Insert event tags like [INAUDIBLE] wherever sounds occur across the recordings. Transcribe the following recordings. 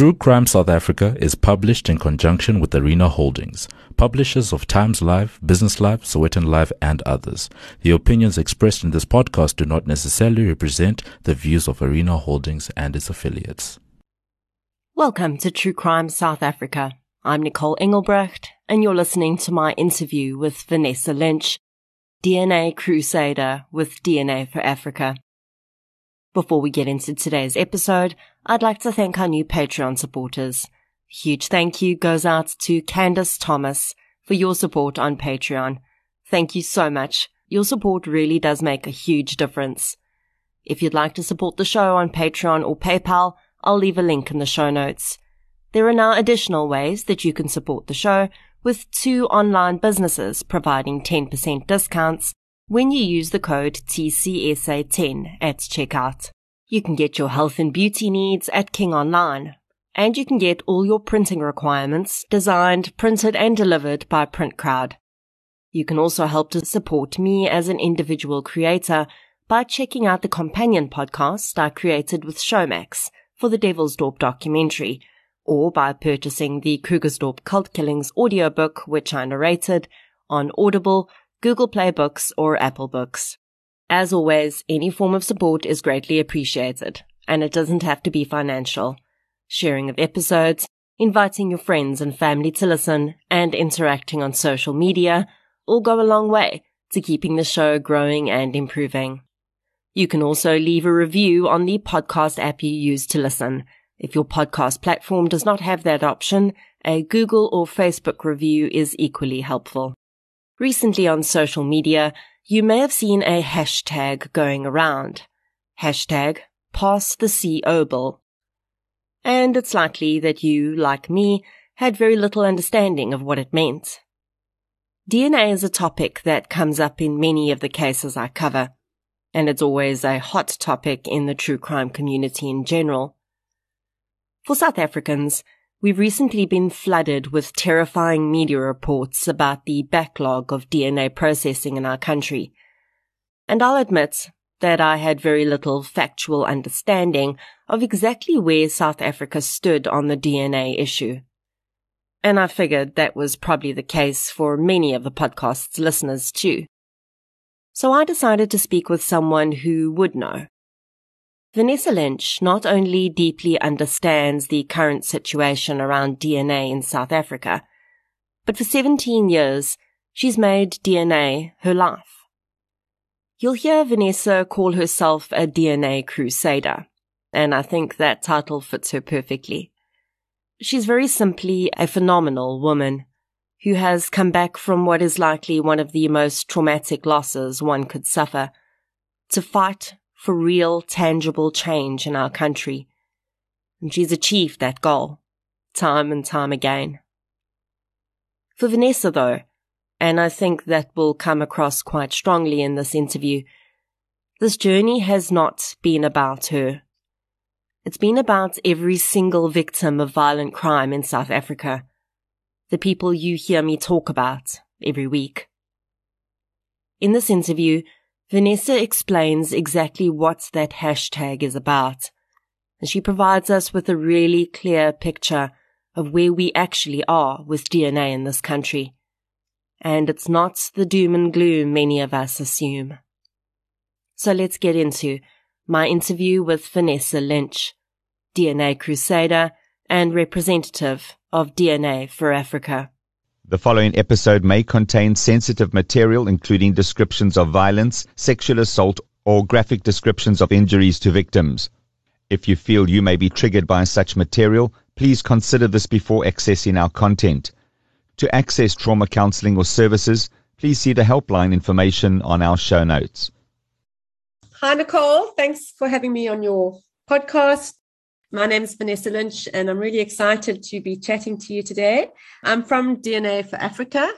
True Crime South Africa is published in conjunction with Arena Holdings, publishers of Times Live, Business Live, Sowetan Live, and others. The opinions expressed in this podcast do not necessarily represent the views of Arena Holdings and its affiliates. Welcome to True Crime South Africa. I'm Nicole Engelbrecht, and you're listening to my interview with Vanessa Lynch, DNA Crusader with DNA for Africa. Before we get into today's episode, I'd like to thank our new Patreon supporters. Huge thank you goes out to Candace Thomas for your support on Patreon. Thank you so much. Your support really does make a huge difference. If you'd like to support the show on Patreon or PayPal, I'll leave a link in the show notes. There are now additional ways that you can support the show with two online businesses providing 10% discounts when you use the code TCSA10 at checkout. You can get your health and beauty needs at King Online, and you can get all your printing requirements designed, printed, and delivered by PrintCrowd. You can also help to support me as an individual creator by checking out the companion podcast I created with Showmax for the Devilsdorp documentary, or by purchasing the Krugersdorp Cult Killings audiobook, which I narrated, on Audible Google Play Books, or Apple Books. As always, any form of support is greatly appreciated, and it doesn't have to be financial. Sharing of episodes, inviting your friends and family to listen, and interacting on social media all go a long way to keeping the show growing and improving. You can also leave a review on the podcast app you use to listen. If your podcast platform does not have that option, a Google or Facebook review is equally helpful. Recently on social media, you may have seen a hashtag going around. Hashtag pass the CO bill. And it's likely that you, like me, had very little understanding of what it meant. DNA is a topic that comes up in many of the cases I cover, and it's always a hot topic in the true crime community in general. For South Africans, We've recently been flooded with terrifying media reports about the backlog of DNA processing in our country. And I'll admit that I had very little factual understanding of exactly where South Africa stood on the DNA issue. And I figured that was probably the case for many of the podcast's listeners too. So I decided to speak with someone who would know. Vanessa Lynch not only deeply understands the current situation around DNA in South Africa, but for 17 years, she's made DNA her life. You'll hear Vanessa call herself a DNA crusader, and I think that title fits her perfectly. She's very simply a phenomenal woman who has come back from what is likely one of the most traumatic losses one could suffer to fight for real, tangible change in our country. And she's achieved that goal, time and time again. For Vanessa, though, and I think that will come across quite strongly in this interview, this journey has not been about her. It's been about every single victim of violent crime in South Africa. The people you hear me talk about every week. In this interview, Vanessa explains exactly what that hashtag is about, and she provides us with a really clear picture of where we actually are with DNA in this country. And it's not the doom and gloom many of us assume. So let's get into my interview with Vanessa Lynch, DNA Crusader and representative of DNA for Africa. The following episode may contain sensitive material, including descriptions of violence, sexual assault, or graphic descriptions of injuries to victims. If you feel you may be triggered by such material, please consider this before accessing our content. To access trauma counseling or services, please see the helpline information on our show notes. Hi, Nicole. Thanks for having me on your podcast. My name is Vanessa Lynch, and I'm really excited to be chatting to you today. I'm from DNA for Africa,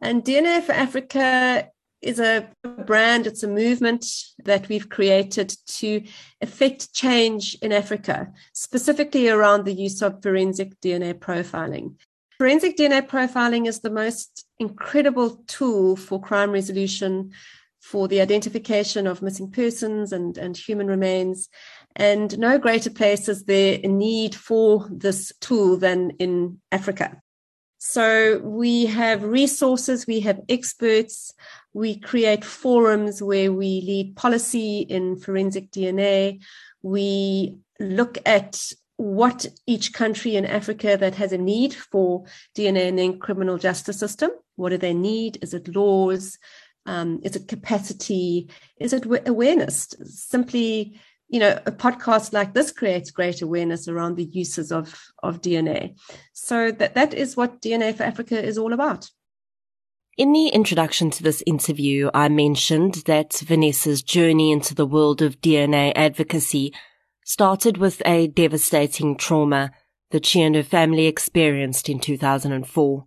and DNA for Africa is a brand, it's a movement that we've created to effect change in Africa, specifically around the use of forensic DNA profiling. Forensic DNA profiling is the most incredible tool for crime resolution, for the identification of missing persons and, and human remains And no greater place is there a need for this tool than in Africa. So we have resources, we have experts, we create forums where we lead policy in forensic DNA. We look at what each country in Africa that has a need for DNA and then criminal justice system, what do they need? Is it laws? Um, is it capacity? Is it awareness? Simply you know, a podcast like this creates great awareness around the uses of, of DNA. So that, that is what DNA for Africa is all about. In the introduction to this interview, I mentioned that Vanessa's journey into the world of DNA advocacy started with a devastating trauma that she and her family experienced in 2004.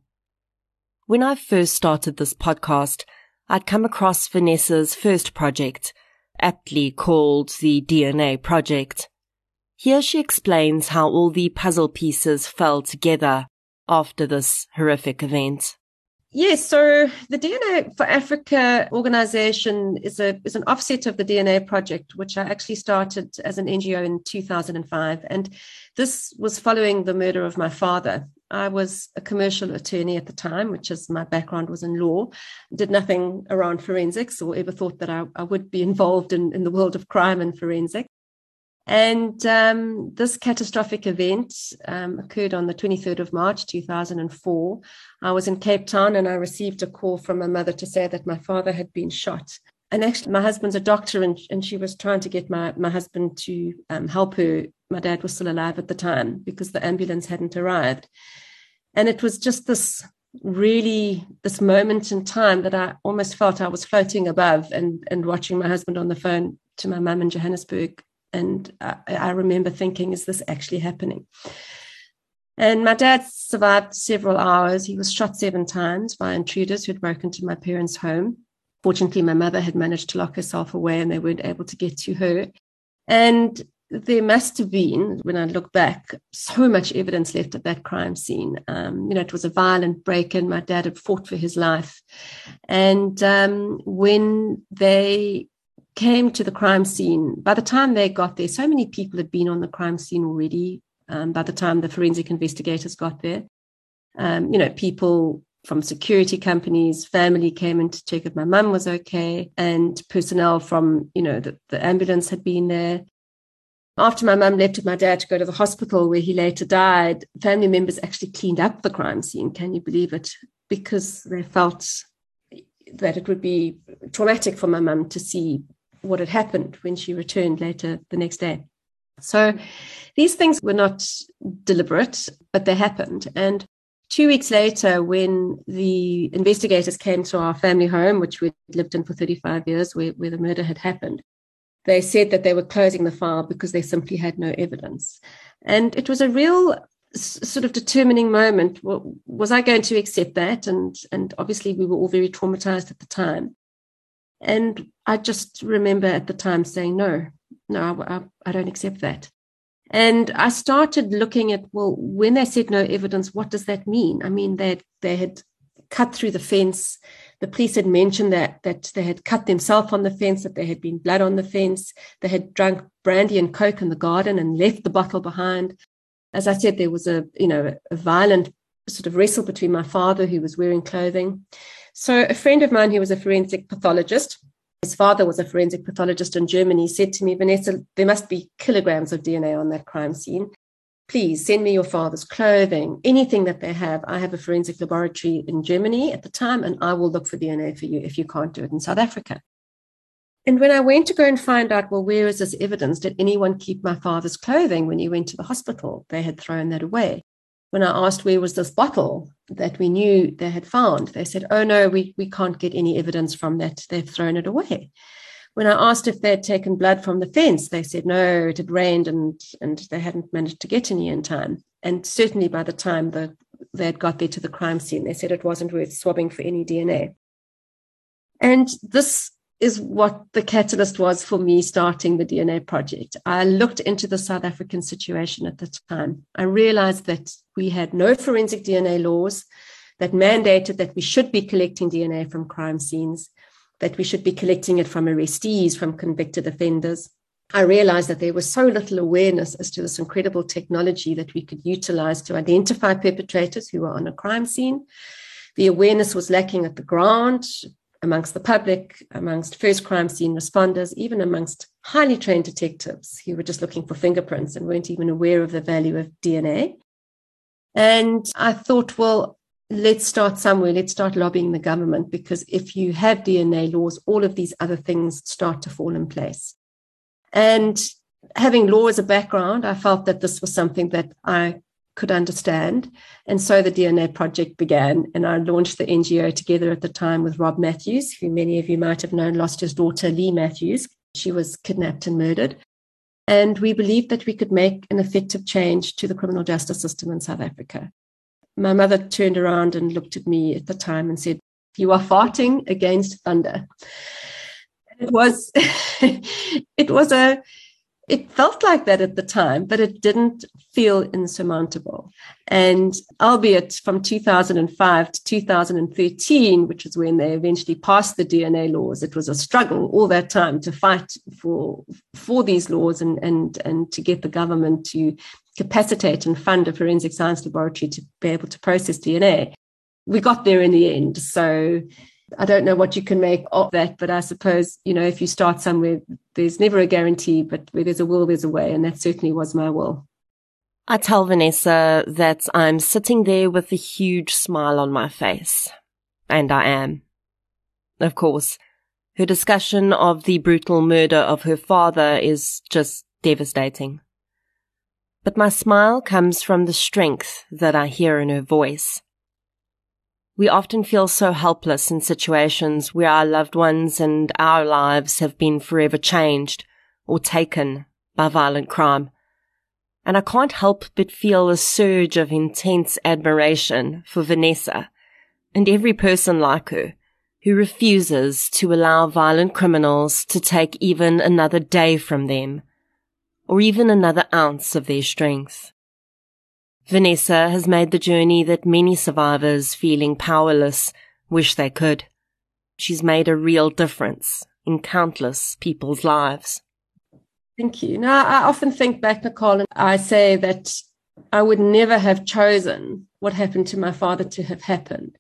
When I first started this podcast, I'd come across Vanessa's first project, aptly called the DNA Project. Here she explains how all the puzzle pieces fell together after this horrific event. Yes, so the DNA for Africa organization is a is an offset of the DNA project, which I actually started as an NGO in 2005. And this was following the murder of my father. I was a commercial attorney at the time, which is my background was in law, did nothing around forensics or ever thought that I, I would be [LAUGHS] involved in, in the world of crime and forensics. And um, this catastrophic event um, occurred on the 23rd of March, 2004. I was in Cape Town and I received a call from my mother to say that my father had been shot. And actually, my husband's a doctor, and, and she was trying to get my, my husband to um, help her. My dad was still alive at the time because the ambulance hadn't arrived. And it was just this really this moment in time that I almost felt I was floating above and, and watching my husband on the phone to my mum in Johannesburg and I, I remember thinking, is this actually happening? And my dad survived several hours. He was shot seven times by intruders who had broken into my parents' home. Fortunately, my mother had managed to lock herself away and they weren't able to get to her. And there must have been, when I look back, so much evidence left at that crime scene. Um, you know, it was a violent break in. My dad had fought for his life. And um, when they came to the crime scene, by the time they got there, so many people had been on the crime scene already. Um, by the time the forensic investigators got there, um, you know, people from security companies, family came in to check if my mum was okay, and personnel from, you know, the, the ambulance had been there. After my mum left with my dad to go to the hospital where he later died, family members actually cleaned up the crime scene. Can you believe it? Because they felt that it would be traumatic for my mum to see what had happened when she returned later the next day. So these things were not deliberate, but they happened. And two weeks later, when the investigators came to our family home, which we'd lived in for 35 years, where, where the murder had happened, they said that they were closing the file because they simply had no evidence. And it was a real sort of determining moment. Was I going to accept that? And, and obviously, we were all very traumatized at the time. And I just remember at the time saying, no, no, I, I don't accept that. And I started looking at, well, when they said no evidence, what does that mean? I mean, they had, they had cut through the fence. The police had mentioned that that they had cut themselves on the fence, that there had been blood on the fence. They had drunk brandy and coke in the garden and left the bottle behind. As I said, there was a you know a violent sort of wrestle between my father, who was wearing clothing, so, a friend of mine who was a forensic pathologist, his father was a forensic pathologist in Germany, said to me, Vanessa, there must be kilograms of DNA on that crime scene. Please send me your father's clothing, anything that they have. I have a forensic laboratory in Germany at the time, and I will look for DNA for you if you can't do it in South Africa. And when I went to go and find out, well, where is this evidence? Did anyone keep my father's clothing when he went to the hospital? They had thrown that away when I asked where was this bottle that we knew they had found, they said, "Oh no, we we can't get any evidence from that. They've thrown it away." When I asked if they'd taken blood from the fence, they said no, it had rained and and they hadn't managed to get any in time. And certainly by the time the they had got there to the crime scene, they said it wasn't worth swabbing for any DNA. And this is what the catalyst was for me starting the DNA project. I looked into the South African situation at the time. I realized that we had no forensic DNA laws that mandated that we should be collecting DNA from crime scenes, that we should be collecting it from arrestees, from convicted offenders. I realized that there was so little awareness as to this incredible technology that we could utilize to identify perpetrators who were on a crime scene. The awareness was lacking at the ground, amongst the public, amongst first crime scene responders, even amongst highly trained detectives who were just looking for fingerprints and weren't even aware of the value of DNA. And I thought, well, let's start somewhere. Let's start lobbying the government because if you have DNA laws, all of these other things start to fall in place. And having law as a background, I felt that this was something that I could understand. And so the DNA project began. And I launched the NGO together at the time with Rob Matthews, who many of you might have known lost his daughter, Leigh Matthews. She was kidnapped and murdered. And we believed that we could make an effective change to the criminal justice system in South Africa. My mother turned around and looked at me at the time and said, You are farting against thunder. It was [LAUGHS] it was a it felt like that at the time, but it didn't feel insurmountable. And albeit from 2005 to 2013, which is when they eventually passed the DNA laws, it was a struggle all that time to fight for for these laws and and and to get the government to capacitate and fund a forensic science laboratory to be able to process DNA. We got there in the end. So I don't know what you can make of that, but I suppose, you know, if you start somewhere, there's never a guarantee, but where there's a will, there's a way. And that certainly was my will. I tell Vanessa that I'm sitting there with a huge smile on my face. And I am. Of course, her discussion of the brutal murder of her father is just devastating. But my smile comes from the strength that I hear in her voice. We often feel so helpless in situations where our loved ones and our lives have been forever changed or taken by violent crime. And I can't help but feel a surge of intense admiration for Vanessa and every person like her who refuses to allow violent criminals to take even another day from them or even another ounce of their strength. Vanessa has made the journey that many survivors feeling powerless wish they could. She's made a real difference in countless people's lives. Thank you. Now, I often think back, Nicole, and I say that I would never have chosen what happened to my father to have happened.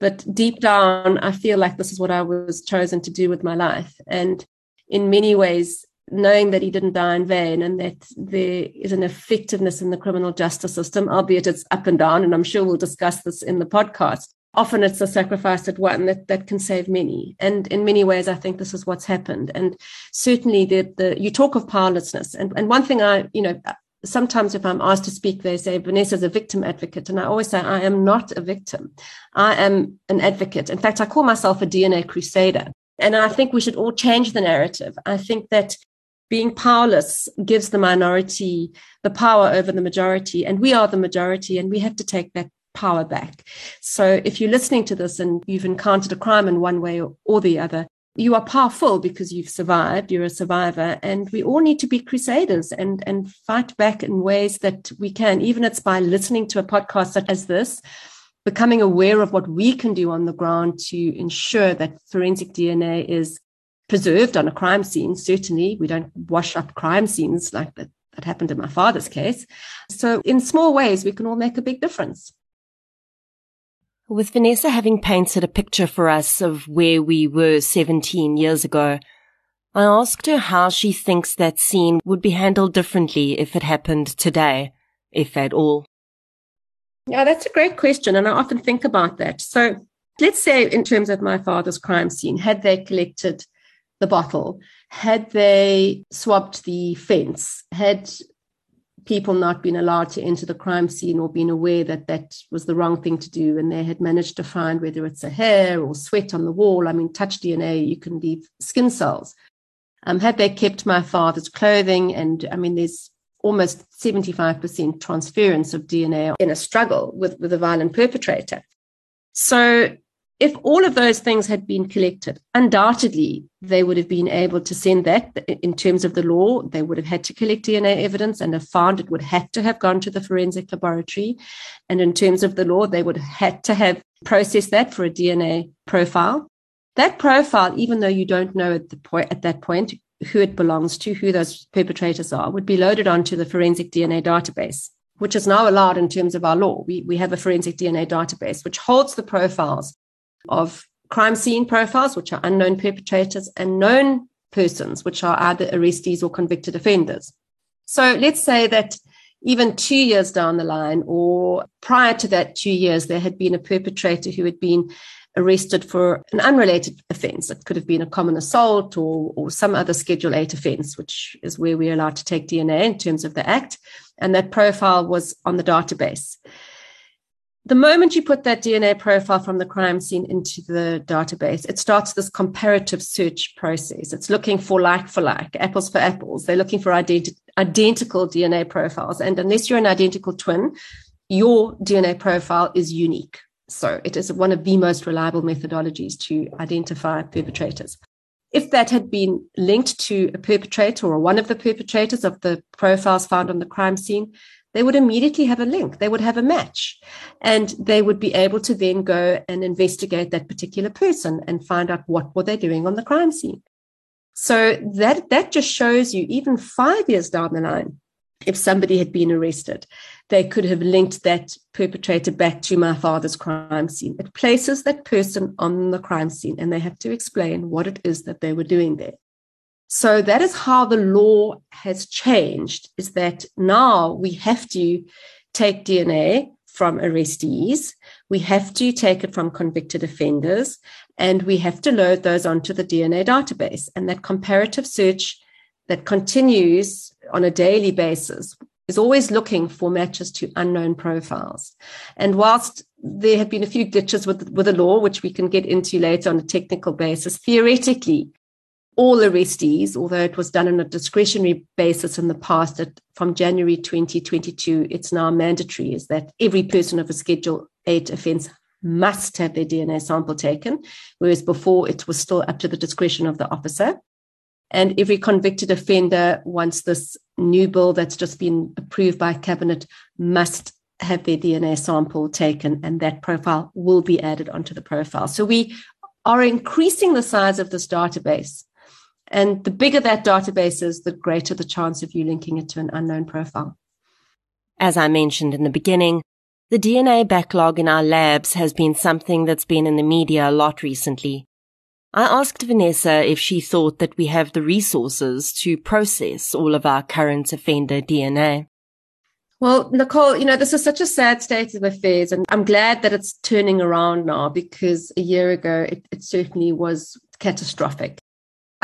But deep down, I feel like this is what I was chosen to do with my life. And in many ways, knowing that he didn't die in vain and that there is an effectiveness in the criminal justice system, albeit it's up and down, and I'm sure we'll discuss this in the podcast. Often it's a sacrifice at one that, that can save many. And in many ways, I think this is what's happened. And certainly the, the you talk of powerlessness. And, and one thing I, you know, sometimes if I'm asked to speak, they say Vanessa's a victim advocate. And I always say, I am not a victim. I am an advocate. In fact, I call myself a DNA crusader. And I think we should all change the narrative. I think that being powerless gives the minority the power over the majority. And we are the majority, and we have to take that power back. So if you're listening to this and you've encountered a crime in one way or, the other, you are powerful because you've survived, you're a survivor, and we all need to be crusaders and, and fight back in ways that we can, even it's by listening to a podcast such as this, becoming aware of what we can do on the ground to ensure that forensic DNA is preserved on a crime scene. Certainly, we don't wash up crime scenes like that, that happened in my father's case. So, in small ways, we can all make a big difference. With Vanessa having painted a picture for us of where we were 17 years ago, I asked her how she thinks that scene would be handled differently if it happened today, if at all. Yeah, that's a great question. And I often think about that. So let's say, in terms of my father's crime scene, had they collected the bottle, had they swabbed the fence, had people not been allowed to enter the crime scene or been aware that that was the wrong thing to do and they had managed to find whether it's a hair or sweat on the wall i mean touch dna you can leave skin cells. Um, had they kept my father's clothing and i mean there's almost 75% transference of dna in a struggle with, with a violent perpetrator. So if all of those things had been collected, undoubtedly they would have been able to send that in terms of the law. They would have had to collect DNA evidence and have found it would have to have gone to the forensic laboratory. And in terms of the law, they would have had to have processed that for a DNA profile. That profile, even though you don't know at the point at that point, who it belongs to, who those perpetrators are, would be loaded onto the forensic DNA database, which is now allowed in terms of our law. We, we have a forensic DNA database which holds the profiles of crime scene profiles, which are unknown perpetrators, and known persons, which are either arrestees or convicted offenders. So let's say that even two years down the line, or prior to that two years, there had been a perpetrator who had been arrested for an unrelated offence. It could have been a common assault or, or some other Schedule 8 offence, which is where we're allowed to take DNA in terms of the Act. And that profile was on the database. The moment you put that DNA profile from the crime scene into the database, it starts this comparative search process. It's looking for like for like, apples for apples. They're looking for identi- identical DNA profiles. And unless you're an identical twin, your DNA profile is unique. So it is one of the most reliable methodologies to identify perpetrators. If that had been linked to a perpetrator or one of the perpetrators of the profiles found on the crime scene, they would immediately have a link. They would have a match and they would be able to then go and investigate that particular person and find out what were they doing on the crime scene. So that, that just shows you even five years down the line, if somebody had been arrested, they could have linked that perpetrator back to my father's crime scene. It places that person on the crime scene and they have to explain what it is that they were doing there. So that is how the law has changed is that now we have to take DNA from arrestees. We have to take it from convicted offenders and we have to load those onto the DNA database. And that comparative search that continues on a daily basis is always looking for matches to unknown profiles. And whilst there have been a few glitches with, with the law, which we can get into later on a technical basis, theoretically, all arrestees, although it was done on a discretionary basis in the past, that from January 2022, it's now mandatory, is that every person of a Schedule 8 offence must have their DNA sample taken, whereas before it was still up to the discretion of the officer. And every convicted offender, once this new bill that's just been approved by Cabinet, must have their DNA sample taken, and that profile will be added onto the profile. So we are increasing the size of this database and the bigger that database is, the greater the chance of you linking it to an unknown profile. As I mentioned in the beginning, the DNA backlog in our labs has been something that's been in the media a lot recently. I asked Vanessa if she thought that we have the resources to process all of our current offender DNA. Well, Nicole, you know, this is such a sad state of affairs, and I'm glad that it's turning around now because a year ago it, it certainly was catastrophic.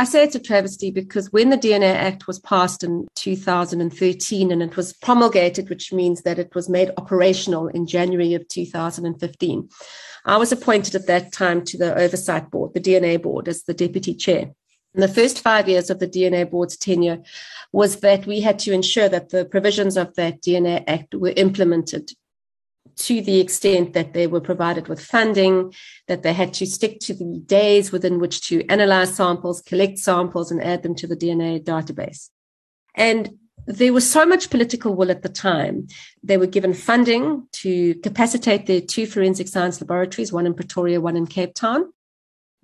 I say it's a travesty because when the DNA Act was passed in 2013 and it was promulgated, which means that it was made operational in January of 2015, I was appointed at that time to the Oversight Board, the DNA Board, as the deputy chair. And the first five years of the DNA Board's tenure was that we had to ensure that the provisions of that DNA Act were implemented to the extent that they were provided with funding, that they had to stick to the days within which to analyze samples, collect samples, and add them to the DNA database. And there was so much political will at the time. They were given funding to capacitate their two forensic science laboratories, one in Pretoria, one in Cape Town.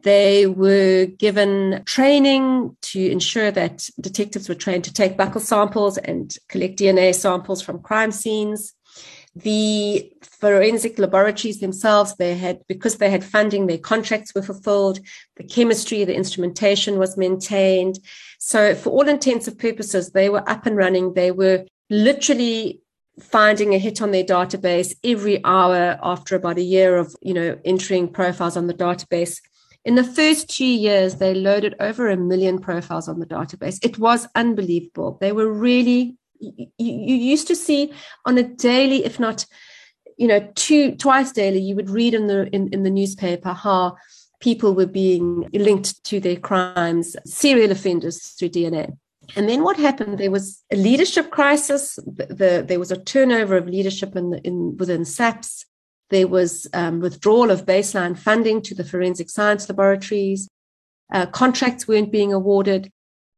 They were given training to ensure that detectives were trained to take buccal samples and collect DNA samples from crime scenes. The forensic laboratories themselves, they had, because they had funding, their contracts were fulfilled, the chemistry, the instrumentation was maintained. So, for all intents and purposes, they were up and running. They were literally finding a hit on their database every hour after about a year of, you know, entering profiles on the database. In the first two years, they loaded over a million profiles on the database. It was unbelievable. They were really you, you used to see on a daily, if not, you know, two twice daily, you would read in the in, in the newspaper how people were being linked to their crimes, serial offenders through DNA. And then what happened? There was a leadership crisis. The, the, there was a turnover of leadership in, in within SAPS. There was um, withdrawal of baseline funding to the forensic science laboratories. Uh, contracts weren't being awarded.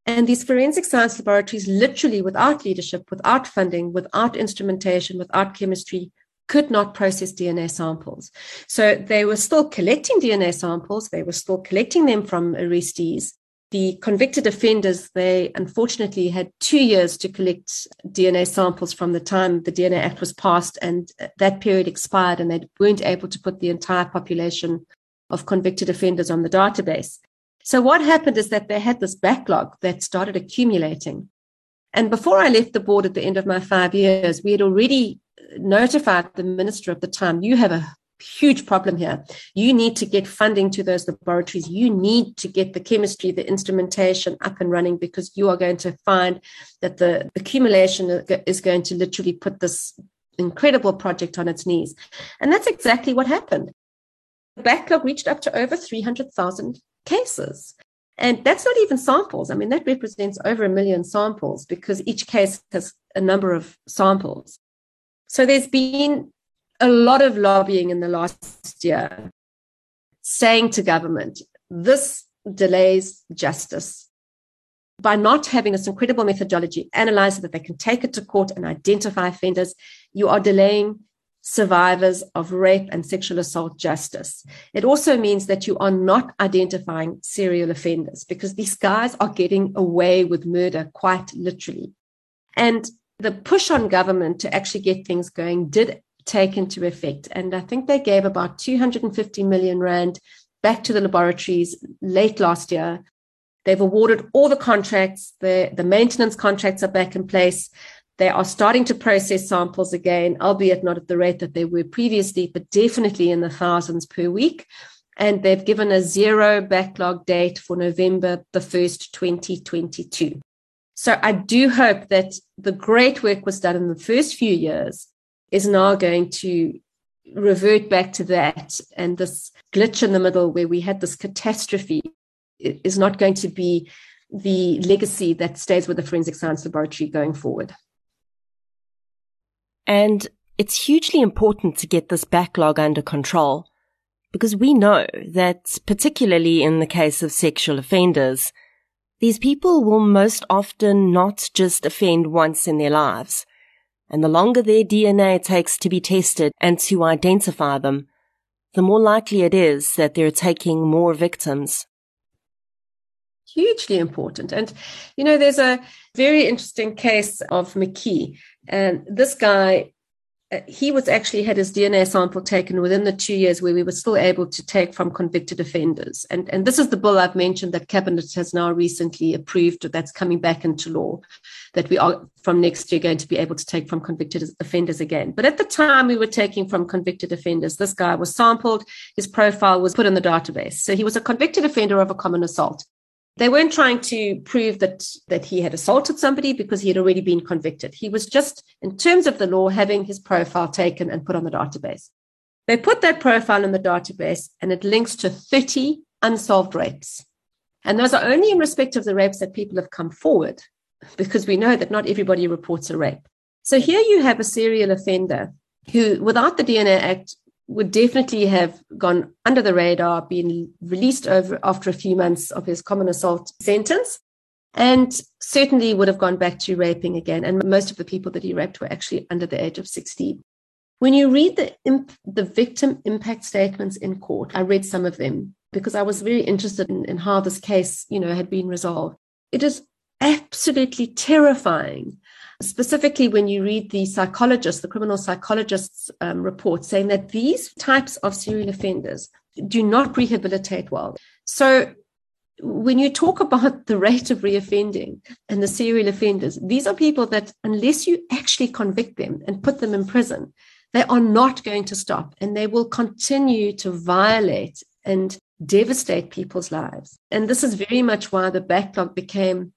And these forensic science laboratories, literally without leadership, without funding, without instrumentation, without chemistry, could not process DNA samples. So they were still collecting DNA samples. They were still collecting them from arrestees, the convicted offenders, they unfortunately had two years to collect DNA samples from the time the DNA Act was passed, and that period expired, and they weren't able to put the entire population of convicted offenders on the database. So, what happened is that they had this backlog that started accumulating. And before I left the board at the end of my five years, we had already notified the minister at the time you have a huge problem here. You need to get funding to those laboratories. You need to get the chemistry, the instrumentation up and running because you are going to find that the accumulation is going to literally put this incredible project on its knees. And that's exactly what happened. The backlog reached up to over 300,000 cases. And that's not even samples. I mean, that represents over a million samples because each case has a number of samples. So there's been a lot of lobbying in the last year saying to government, this delays justice. By not having this incredible methodology, analyze it that they can take it to court and identify offenders, you are delaying survivors of rape and sexual assault justice. It also means that you are not identifying serial offenders because these guys are getting away with murder quite literally. And the push on government to actually get things going did take into effect. And I think they gave about 250 million Rand back to the laboratories late last year. They've awarded all the contracts, the, the maintenance contracts are back in place. They are starting to process samples again, albeit not at the rate that they were previously, but definitely in the thousands per week. And they've given a zero backlog date for November the 1st, 2022. So I do hope that the great work was done in the first few years is now going to revert back to that. And this glitch in the middle where we had this catastrophe is not going to be the legacy that stays with the forensic science laboratory going forward. And it's hugely important to get this backlog under control because we know that particularly in the case of sexual offenders, these people will most often not just offend once in their lives. And the longer their DNA takes to be tested and to identify them, the more likely it is that they're taking more victims. Hugely important. And, you know, there's a very interesting case of McKee. And this guy uh, he was actually had his DNA sample taken within the two years where we were still able to take from convicted offenders. And, and this is the bill I've mentioned that Cabinet has now recently approved that's coming back into law, that we are from next year going to be able to take from convicted offenders again. But at the time we were taking from convicted offenders, this guy was sampled, his profile was put in the database. So he was a convicted offender of a common assault. They weren't trying to prove that, that he had assaulted somebody because he had already been convicted. He was just, in terms of the law, having his profile taken and put on the database. They put that profile in the database and it links to 30 unsolved rapes. And those are only in respect of the rapes that people have come forward because we know that not everybody reports a rape. So here you have a serial offender who, without the DNA Act, would definitely have gone under the radar, been released over after a few months of his common assault sentence, and certainly would have gone back to raping again. And most of the people that he raped were actually under the age of 16. When you read the, imp- the victim impact statements in court, I read some of them because I was very interested in, in how this case, you know, had been resolved. It is absolutely terrifying specifically when you read the psychologists, the criminal psychologists' um, report saying that these types of serial offenders do not rehabilitate well. So when you talk about [LAUGHS] the rate of reoffending and the serial offenders, these are people that, unless you actually convict them and put them in prison, they are not going to stop and they will continue to violate and devastate people's lives. And this is very much why the backlog became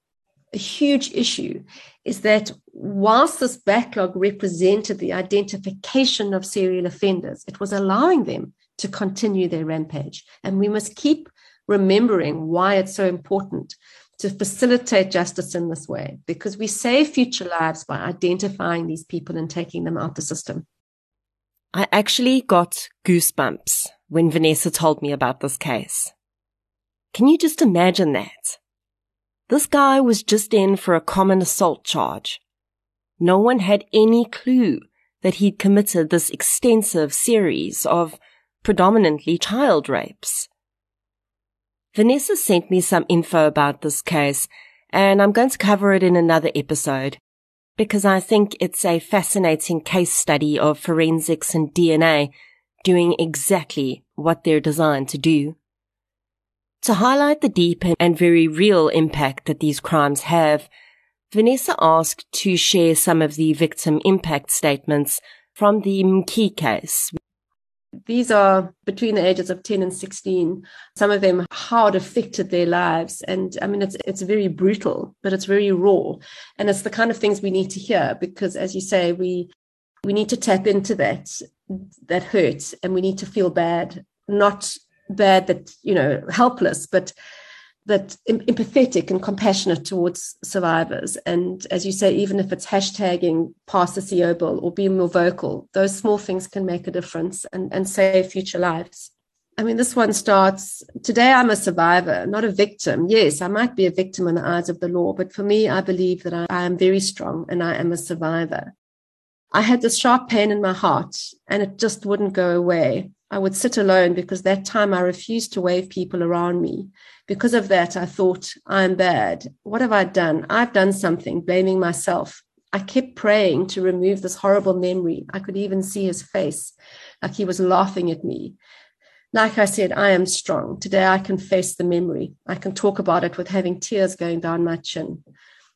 a huge issue is that whilst this backlog represented the identification of serial offenders, it was allowing them to continue their rampage. And we must keep remembering why it's so important to facilitate justice in this way, because we save future lives by identifying these people and taking them out the system. I actually got goosebumps when Vanessa told me about this case. Can you just imagine that? This guy was just in for a common assault charge. No one had any clue that he'd committed this extensive series of predominantly child rapes. Vanessa sent me some info about this case, and I'm going to cover it in another episode because I think it's a fascinating case study of forensics and DNA doing exactly what they're designed to do. To highlight the deep and very real impact that these crimes have, Vanessa asked to share some of the victim impact statements from the Mkee case. These are between the ages of 10 and 16. Some of them how it affected their lives. And I mean, it's, it's very brutal, but it's very raw. And it's the kind of things we need to hear because, as you say, we, we need to tap into that, that hurt and we need to feel bad, not bad that, you know, helpless, but that empathetic and compassionate towards survivors. And as you say, even if it's hashtagging past the CO bill or being more vocal, those small things can make a difference and, and save future lives. I mean, this one starts today. I'm a survivor, not a victim. Yes, I might be a victim in the eyes of the law, but for me, I believe that I, I am very strong and I am a survivor. I had this sharp pain in my heart and it just wouldn't go away. I would sit alone because that time I refused to wave people around me. Because of that, I thought, I'm bad. What have I done? I've done something, blaming myself. I kept praying to remove this horrible memory. I could even see his face, like he was laughing at me. Like I said, I am strong. Today I can face the memory. I can talk about it with having tears going down my chin.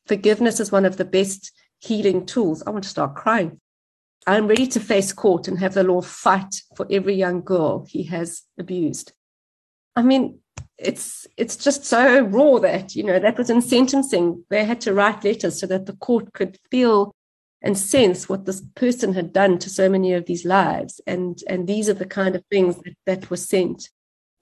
Forgiveness is one of the best healing tools. I want to start crying. I'm ready to face court and have the law fight for every young girl he has abused. I mean, it's it's just so raw that you know that was in sentencing. They had to write letters so that the court could feel and sense what this person had done to so many of these lives, and and these are the kind of things that, that were sent.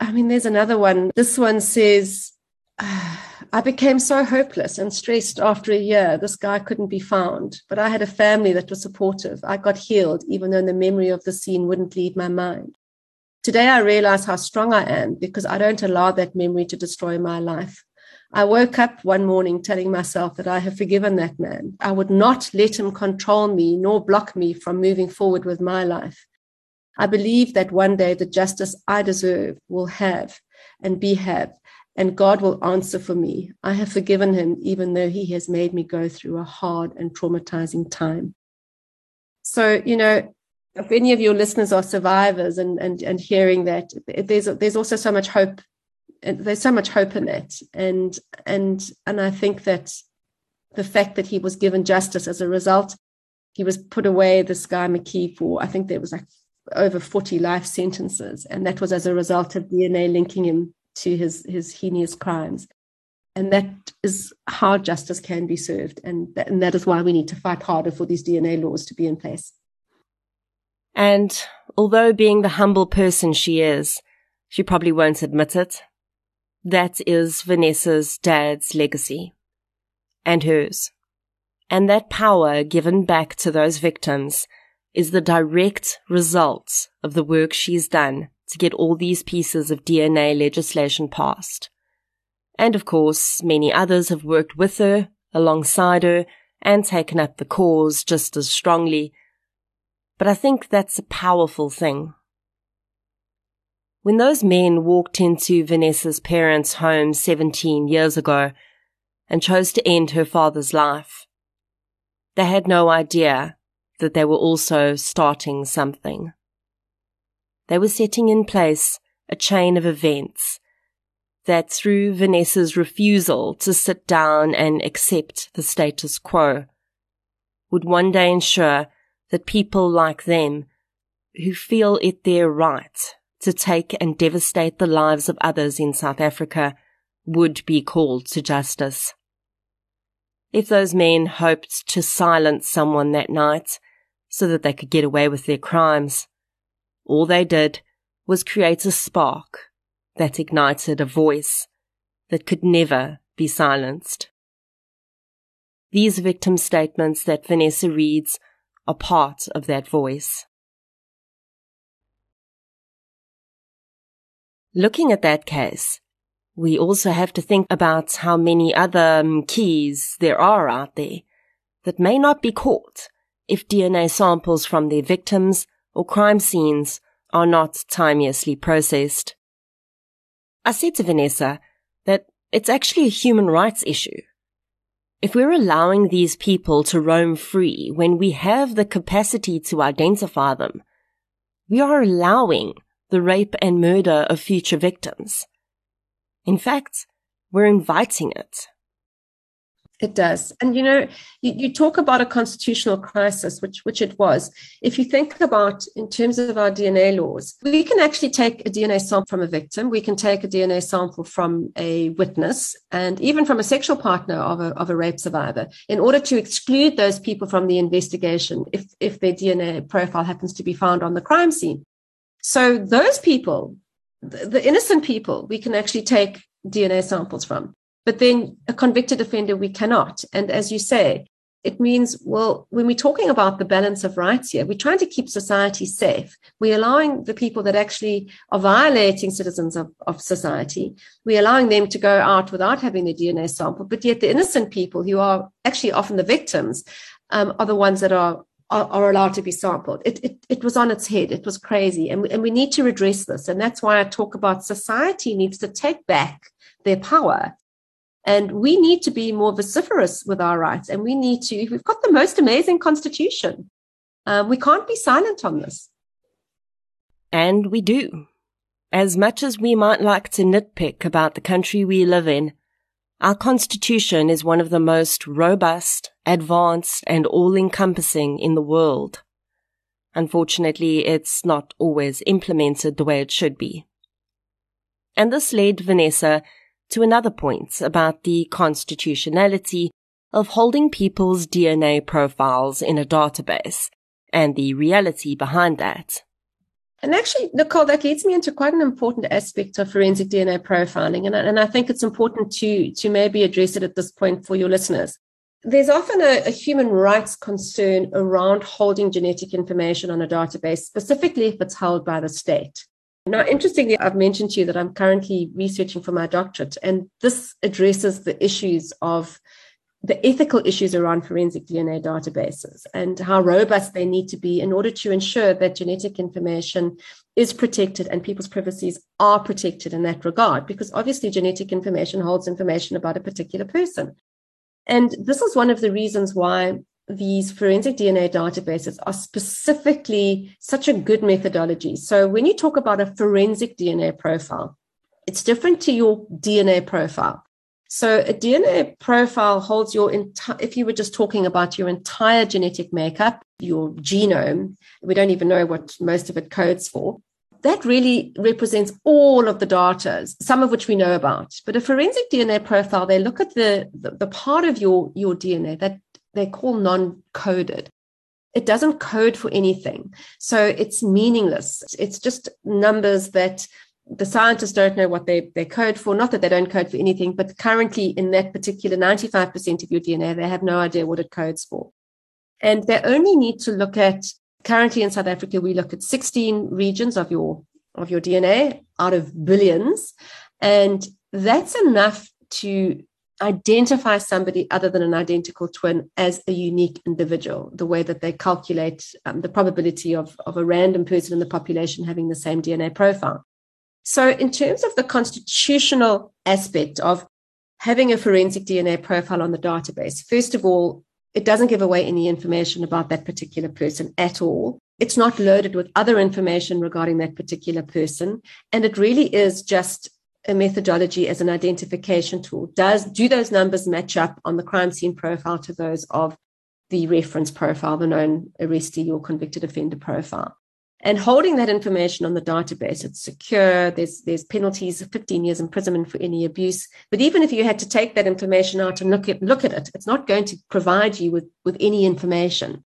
I mean, there's another one. This one says. [SIGHS] Uh, I became so hopeless and stressed after a year. This guy couldn't be found, but I had a family that was supportive. I got healed, even though the memory of the scene wouldn't leave my mind. Today, I realize how strong I am because I don't allow that memory to destroy my life. I woke up one morning telling myself that I have forgiven that man. I would not let him control me nor block me from moving forward with my life. I believe that one day the justice I deserve will have and be had and God will answer for me. I have forgiven him, even though he has made me go through a hard and traumatizing time. So, you know, if any of your listeners are survivors and, and, and hearing that, there's, there's also so much hope. There's so much hope in that. And, and, and I think that the fact that he was given justice as a result, he was put away, this guy Mkee, for I think there was like over 40 life sentences. And that was as a result of DNA linking him to his his heinous crimes. And that is how justice can be served. And that, and that is why we need to fight harder for these dna laws to be in place. And although being the humble person she is she probably won't admit it that is vanessa's dad's legacy and hers. And that power given back to those victims is the direct result of the work she's done to get all these pieces of DNA legislation passed. And of course, many others have worked with her, alongside her, and taken up the cause just as strongly. But I think that's a powerful thing. When those men walked into Vanessa's parents' home 17 years ago and chose to end her father's life, they had no idea that they were also starting something. They were setting in place a chain of events that through Vanessa's refusal to sit down and accept the status quo would one day ensure that people like them who feel it their right to take and devastate the lives of others in South Africa would be called to justice. If those men hoped to silence someone that night so that they could get away with their crimes, all they did was create a spark that ignited a voice that could never be silenced. These victim statements that Vanessa reads are part of that voice. Looking at that case, we also have to think about how many other um, keys there are out there that may not be caught if DNA samples from their victims or crime scenes are not timeously processed. I said to Vanessa that it's actually a human rights issue. If we're allowing these people to roam free when we have the capacity to identify them, we are allowing the rape and murder of future victims. In fact, we're inviting it. It does. And you know, you, you, talk about a constitutional crisis, which which it was. If you think about in terms of our DNA laws, we can actually take a DNA sample from a victim, we can take a DNA sample from a witness, and even from a sexual partner of a of a rape survivor, in order to exclude those people from the investigation if if their DNA profile happens to be found on the crime scene. So those people, the, the innocent people, we can actually take DNA samples from. But then a convicted offender, we cannot. And as you say, it means, well, when we're talking about the balance of rights here, we're trying to keep society safe. We're allowing the people that actually are violating citizens of, of society, we're allowing them to go out without having their DNA sample. But yet the innocent people who are actually often the victims um, are the ones that are, are, allowed to be sampled. It, it, it was on its head. It was crazy. And we, and we need to redress this. And that's why I talk about society needs to take back their power and we need to be more vociferous with our rights. And we need to, we've got the most amazing constitution. Um, we can't be silent on this. And we do. As much as we might like to nitpick about the country we live in, our constitution is one of the most robust, advanced, and all-encompassing in the world. Unfortunately, it's not always implemented the way it should be. And this led Vanessa to another point about the constitutionality of holding people's DNA profiles in a database and the reality behind that. And actually, Nicole, that leads me into quite an important aspect of forensic DNA profiling. And, and I think it's important to, to maybe address it at this point for your listeners. There's often a, a human rights concern around holding genetic information on a database, specifically if it's held by the state. Now, interestingly, I've mentioned to you that I'm currently researching for my doctorate, and this addresses the issues of the ethical issues around forensic DNA databases and how robust they need to be in order to ensure that genetic information is protected and people's privacies are protected in that regard, because obviously genetic information holds information about a particular person. And this is one of the reasons why these forensic DNA databases are specifically such a good methodology. So when you talk about a forensic DNA profile, it's different to your DNA profile. So a DNA profile holds your entire, if you were just talking about your entire genetic makeup, your genome, we don't even know what most of it codes for. That really represents all of the data, some of which we know about. But a forensic DNA profile, they look at the, the, the part of your, your DNA that they call non-coded. It doesn't code for anything. So it's meaningless. It's just numbers that the scientists don't know what they, they code for. Not that they don't code for anything, but currently in that particular 95% of your DNA, they have no idea what it codes for. And they only need to look at currently in South Africa, we look at 16 regions of your of your DNA out of billions. And that's enough to identify somebody other than an identical twin as a unique individual, the way that they calculate um, the probability of, of a random person in the population having the same DNA profile. So, in terms of the constitutional aspect of having a forensic DNA profile on the database, first of all, it doesn't give away any information about that particular person at all. It's not loaded with other information regarding that particular person. And it really is just a methodology as an identification tool. Does do those numbers match up on the crime scene profile to those of the reference profile, the known arrestee or convicted offender profile? And holding that information on the database, it's secure. There's there's penalties of 15 years imprisonment for any abuse. But even if you had to take that information out and look at look at it, it's not going to provide you with, with any information.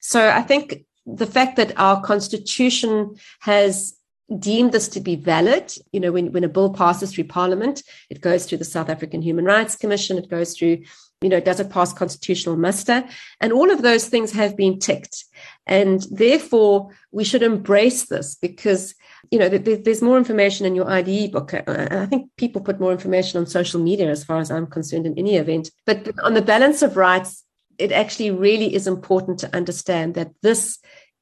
So I think the fact that our constitution has deemed this to be valid. You know, when, when a bill passes through Parliament, it goes through the South African Human Rights Commission, it goes through, you know, does it pass constitutional muster? And all of those things have been ticked. And therefore, we should embrace this because, you know, there's more information in your IDE book. I think people put more information on social media as far as I'm concerned in any event. But on the balance of rights, it actually really is important to understand that this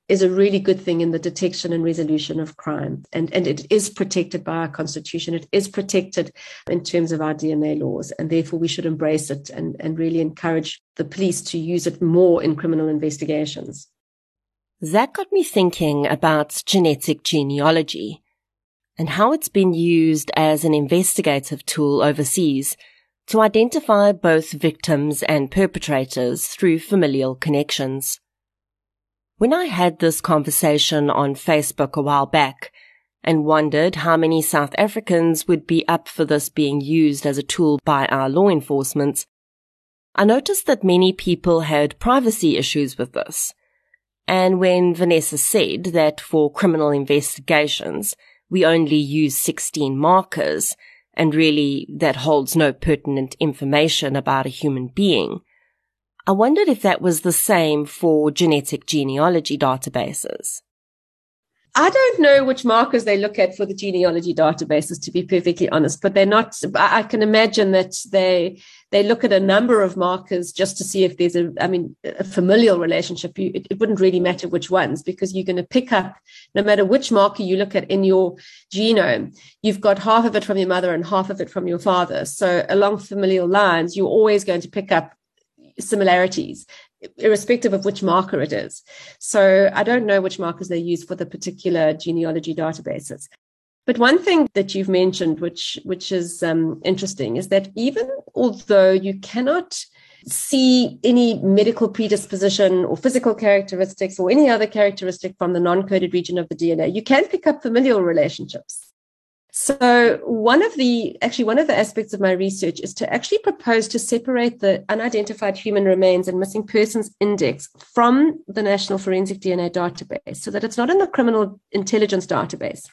is a really good thing in the detection and resolution of crime. And, and it is protected by our constitution. It is protected in terms of our DNA laws. And therefore, we should embrace it and, and really encourage the police to use it more in criminal investigations. That got me thinking about genetic genealogy and how it's been used as an investigative tool overseas to identify both victims and perpetrators through familial connections. When I had this conversation on Facebook a while back and wondered how many South Africans would be up for this being used as a tool by our law enforcement, I noticed that many people had privacy issues with this. And when Vanessa said that for criminal investigations, we only use 16 markers and really that holds no pertinent information about a human being, I wondered if that was the same for genetic genealogy databases. I don't know which markers they look at for the genealogy databases, to be perfectly honest, but they're not, I can imagine that they, they look at a number of markers just to see if there's a, I mean, a familial relationship. You, it, it wouldn't really matter which ones because you're going to pick up, no matter which marker you look at in your genome, you've got half of it from your mother and half of it from your father. So along familial lines, you're always going to pick up similarities irrespective of which marker it is. So I don't know which markers they use for the particular genealogy databases. But one thing that you've mentioned, which which is um, interesting, is that even although you cannot see any medical predisposition or physical characteristics or any other characteristic from the non-coded region of the DNA, you can pick up familial relationships. So one of the actually one of the aspects of my research is to actually propose to separate the unidentified human remains and missing persons index from the National Forensic DNA database so that it's not in the criminal intelligence database.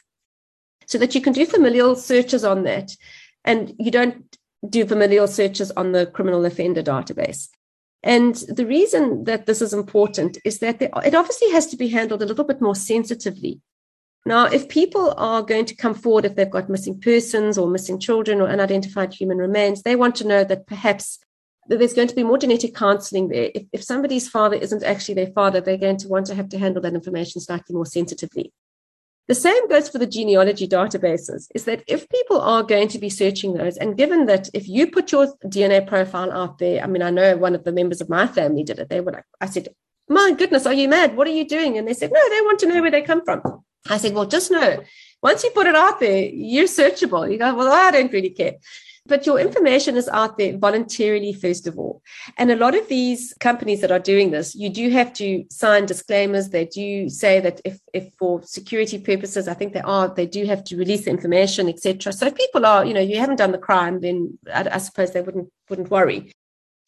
So that you can do familial searches on that and you don't do familial searches on the criminal offender database. And the reason that this is important is that it obviously has to be handled a little bit more sensitively now, if people are going to come forward, if they've got missing persons or missing children or unidentified human remains, they want to know that perhaps there's going to be more genetic counseling there. If, if somebody's father isn't actually their father, they're going to want to have to handle that information slightly more sensitively. The same goes for the genealogy databases, is that if people are going to be searching those, and given that if you put your DNA profile out there, I mean, I know one of the members of my family did it. They were like, I said, My goodness, are you mad? What are you doing? And they said, No, they want to know where they come from. I said, well, just know once you put it out there, you're searchable. You go, well, I don't really care. But your information is out there voluntarily, first of all. And a lot of these companies that are doing this, you do have to sign disclaimers. They do say that if, if for security purposes, I think they are, they do have to release the information, etc. So if people are, you know, you haven't done the crime, then I, I suppose they wouldn't wouldn't worry.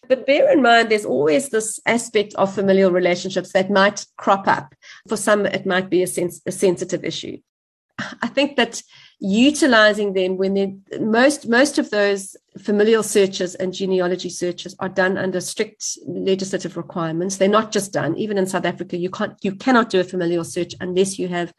But bear in mind, there's always this aspect of familial relationships that might crop up. For some, it might be a, sens- a sensitive issue. I think that utilizing them when they most most of those familial searches and genealogy searches are done under strict legislative requirements. They're not just done. Even in South Africa, you can't you cannot do a familial search unless you have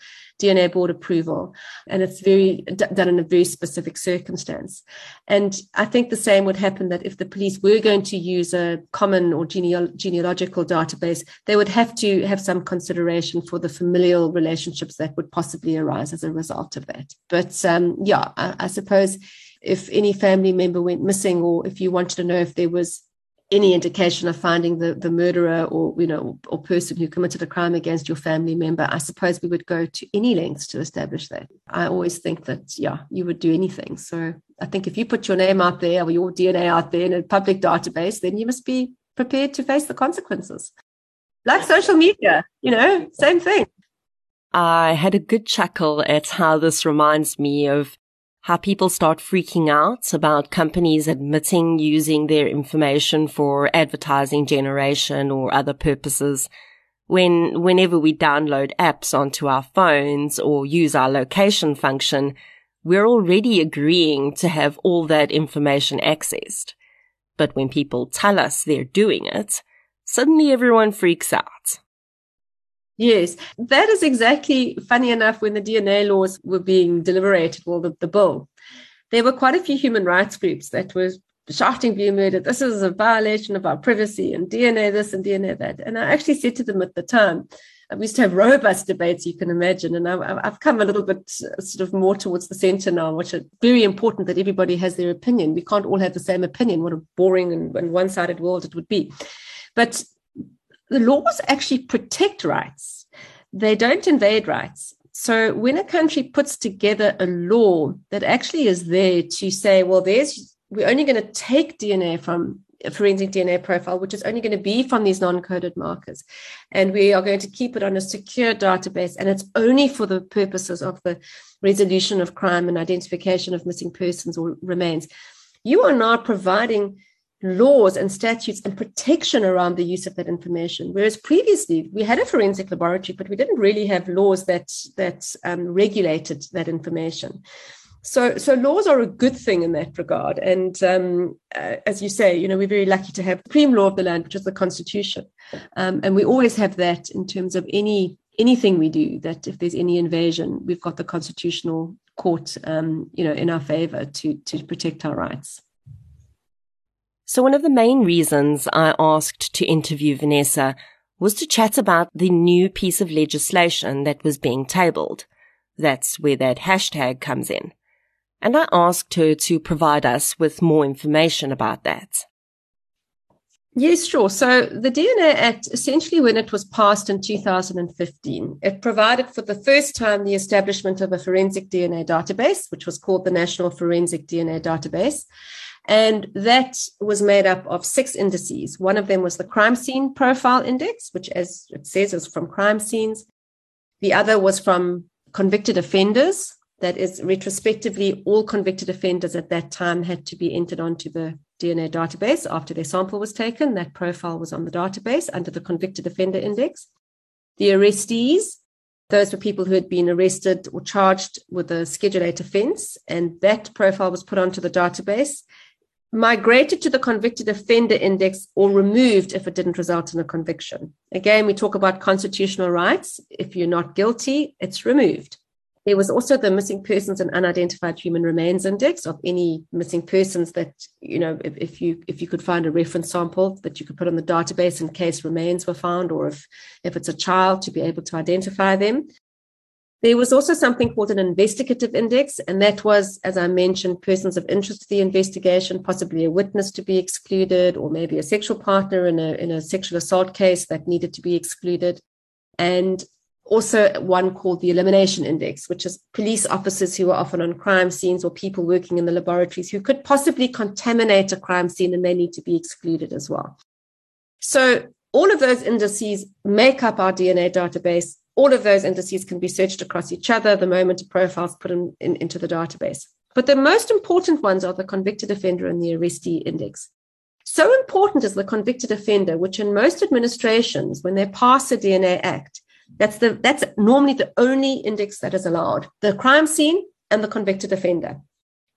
DNA board approval, and it's very done in a very specific circumstance. And I think the same would happen that if the police were going to use a common or geneal- genealogical database, they would have to have some consideration for the familial relationships that would possibly arise as a result of that. But um, yeah, I, I suppose if any family member went missing or if you wanted to know if there was any indication of finding the, the murderer or you know or person who committed a crime against your family member i suppose we would go to any lengths to establish that. I always think that yeah you would do anything. So i think if you put your name out there or your dna out there in a public database then you must be prepared to face the consequences. Like social media you know same thing. I had a good chuckle at how this reminds me of how people start freaking out about companies admitting using their information for advertising generation or other purposes when whenever we download apps onto our phones or use our location function, we're already agreeing to have all that information accessed. But when people tell us they're doing it, suddenly everyone freaks out. Yes, that is exactly funny enough when the DNA laws were being deliberated, well, the, the bill, there were quite a few human rights groups that were shouting murder. this is a violation of our privacy and DNA this and DNA that. And I actually said to them at the time, we used to have robust debates, you can imagine. And I've, I've come a little bit uh, sort of more towards the center now, which is very important that everybody has their opinion. We can't all have the same opinion. What a boring and, and one sided world it would be. But the laws actually protect rights, they don't invade rights. So when a country puts together a law that actually is there to say, well, there's we're only going to take DNA from a forensic DNA profile, which is only going to be from these non-coded markers. And we are going to keep it on a secure database. And it's only for the purposes of the resolution of crime and identification of missing persons or remains. You are now providing laws and statutes and protection around the use of that information. Whereas previously we had a forensic laboratory, but we didn't really have laws that that um, regulated that information. So, so laws are a good thing in that regard. And um, uh, as you say, you know, we're very lucky to have the supreme law of the land, which is the Constitution, um, and we always have that in terms of any anything we do. That if there's any invasion, we've got the constitutional court, um, you know, in our favour to to protect our rights. So, one of the main reasons I asked to interview Vanessa was to chat about the new piece of legislation that was being tabled. That's where that hashtag comes in and I asked her to provide us with more information about that. Yes, sure. So the DNA Act, essentially, when it was passed in 2015, it provided for the first time the establishment of a forensic DNA database, which was called the National Forensic DNA Database. And that was made up of six indices. One of them was the Crime Scene Profile Index, which, as it says, is from crime scenes. The other was from convicted offenders, that is retrospectively all convicted offenders at that time had to be entered onto the DNA database after their sample was taken. That profile was on the database under the convicted offender index. The arrestees, those were people who had been arrested or charged with a Schedule 8 offense, and that profile was put onto the database, migrated to the convicted offender index or removed if it didn't result in a conviction. Again, we talk about constitutional rights. If you're not guilty, it's removed. There was also the missing persons and unidentified human remains index of any missing persons that, you know, if, if you if you could find a reference sample that you could put on the database in case remains were found, or if if it's a child to be able to identify them. There was also something called an investigative index, and that was, as I mentioned, persons of interest to the investigation, possibly a witness to be excluded, or maybe a sexual partner in a, in a sexual assault case that needed to be excluded. And also one called the elimination index, which is police officers who are often on crime scenes or people working in the laboratories who could possibly contaminate a crime scene and they need to be excluded as well. So all of those indices make up our DNA database. All of those indices can be searched across each other the moment a profile is put in, in, into the database. But the most important ones are the convicted offender and the arrestee index. So important is the convicted offender, which in most administrations, when they pass a DNA Act, that's the that's normally the only index that is allowed. The crime scene and the convicted offender.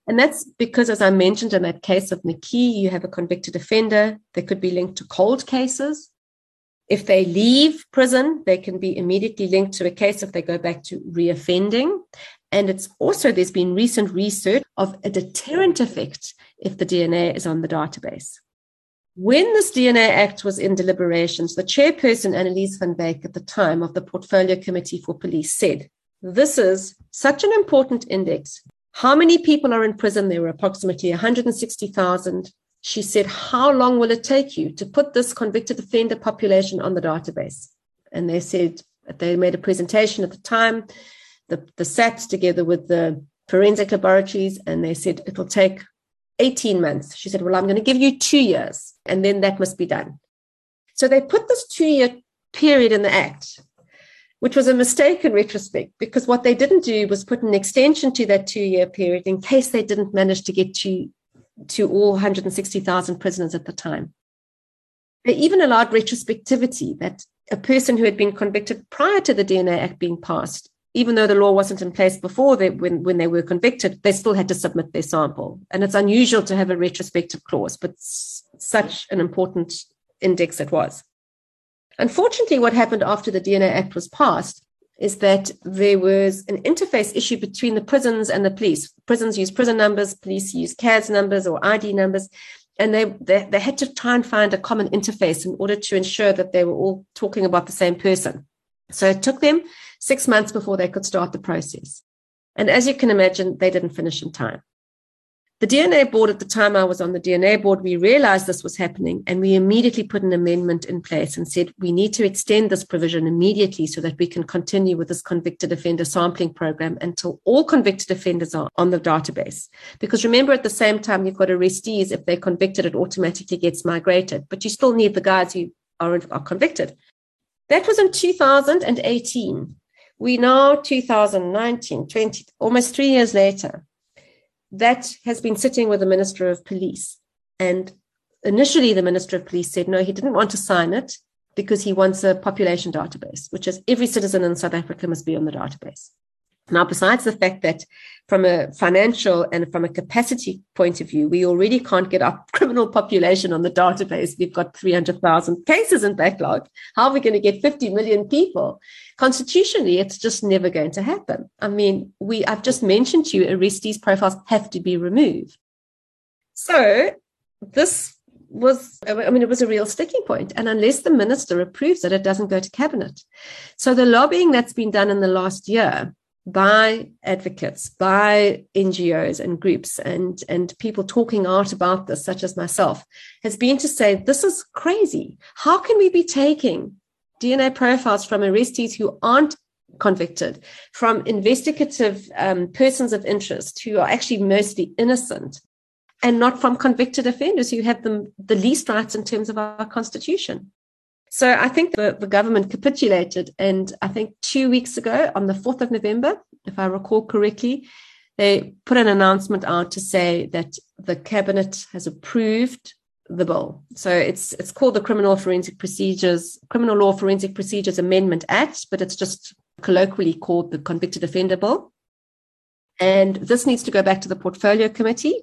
And that's because, as I mentioned in that case of Nikki, you have a convicted offender that could be linked to cold cases. If they leave prison, they can be immediately linked to a case if they go back to reoffending. And it's also, there's been recent research of a deterrent effect if the DNA is on the database. When this DNA Act was in deliberations, the chairperson, Annelize van Wyk, at the time of the Portfolio Committee for Police, said, This is such an important index. How many people are in prison? There were approximately 160,000. She said, How long will it take you to put this convicted offender population on the database? And they said, they made a presentation at the time, the, the SAPS together with the forensic laboratories, and they said it'll take 18 months. She said, Well, I'm going to give you two years, and then that must be done. So they put this two year period in the Act, which was a mistake in retrospect, because what they didn't do was put an extension to that two year period in case they didn't manage to get to, to all 160,000 prisoners at the time. They even allowed retrospectivity that a person who had been convicted prior to the DNA Act being passed even though the law wasn't in place before they, when, when they were convicted, they still had to submit their sample. And it's unusual to have a retrospective clause, but such an important index it was. Unfortunately, what happened after the DNA Act was passed is that there was an interface issue between the prisons and the police. Prisons use prison numbers, police use CAS numbers or ID numbers. And they, they, they had to try and find a common interface in order to ensure that they were all talking about the same person. So it took them six months before they could start the process. And as you can imagine, they didn't finish in time. The DNA board, at the time I was on the DNA board, we realized this was happening and we immediately put an amendment in place and said we need to extend this provision immediately so that we can continue with this convicted offender sampling program until all convicted offenders are on the database. Because remember, at the same time, you've got arrestees. If they're convicted, it automatically gets migrated, but you still need the guys who are, are convicted. That was in 2018. We now 2019, 20, almost three years later that has been sitting with the Minister of Police. And initially, the Minister of Police said no, he didn't want to sign it because he wants a population database, which is every citizen in South Africa must be on the database. Now, besides the fact that from a financial and from a capacity point of view, we already can't get our [LAUGHS] criminal population on the database. We've got 300,000 cases in backlog. How are we going to get 50 million people? Constitutionally, it's just never going to happen. I mean, we, I've just mentioned to you, arrestees profiles have to be removed. So this was, I mean, it was a real sticking point. And unless the minister approves it, it doesn't go to cabinet. So the lobbying that's been done in the last year by advocates, by NGOs and groups, and, and people talking out about this, such as myself, has been to say, this is crazy. How can we be taking DNA profiles from arrestees who aren't convicted, from investigative um, persons of interest who are actually mostly innocent, and not from convicted offenders who have the, the least rights in terms of our constitution? So I think the, the government capitulated. And I think two weeks ago, on the 4th of November, if I recall correctly, they put an announcement out to say that the cabinet has approved the bill. So it's it's called the Criminal Forensic Procedures Criminal Law Forensic Procedures Amendment Act, but it's just colloquially called the Convicted Offender Bill. And this needs to go back to the Portfolio Committee.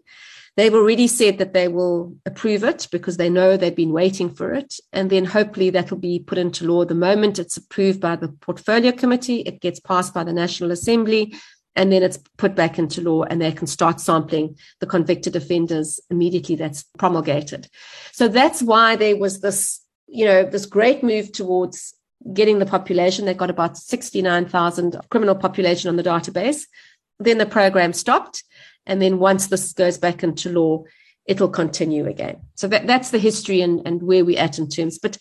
They've already said that they will approve it because they know they've been waiting for it. And then hopefully that will be put into law. The moment it's approved by the Portfolio Committee, it gets passed by the National Assembly, and then it's put back into law and they can start sampling the convicted offenders immediately that's promulgated. So that's why there was this, you know, this great move towards getting the population. They got about 69,000 criminal population on the database. Then the program stopped. And then once this goes back into law, it'll continue again. So that, that's the history and, and where we're at in terms. But,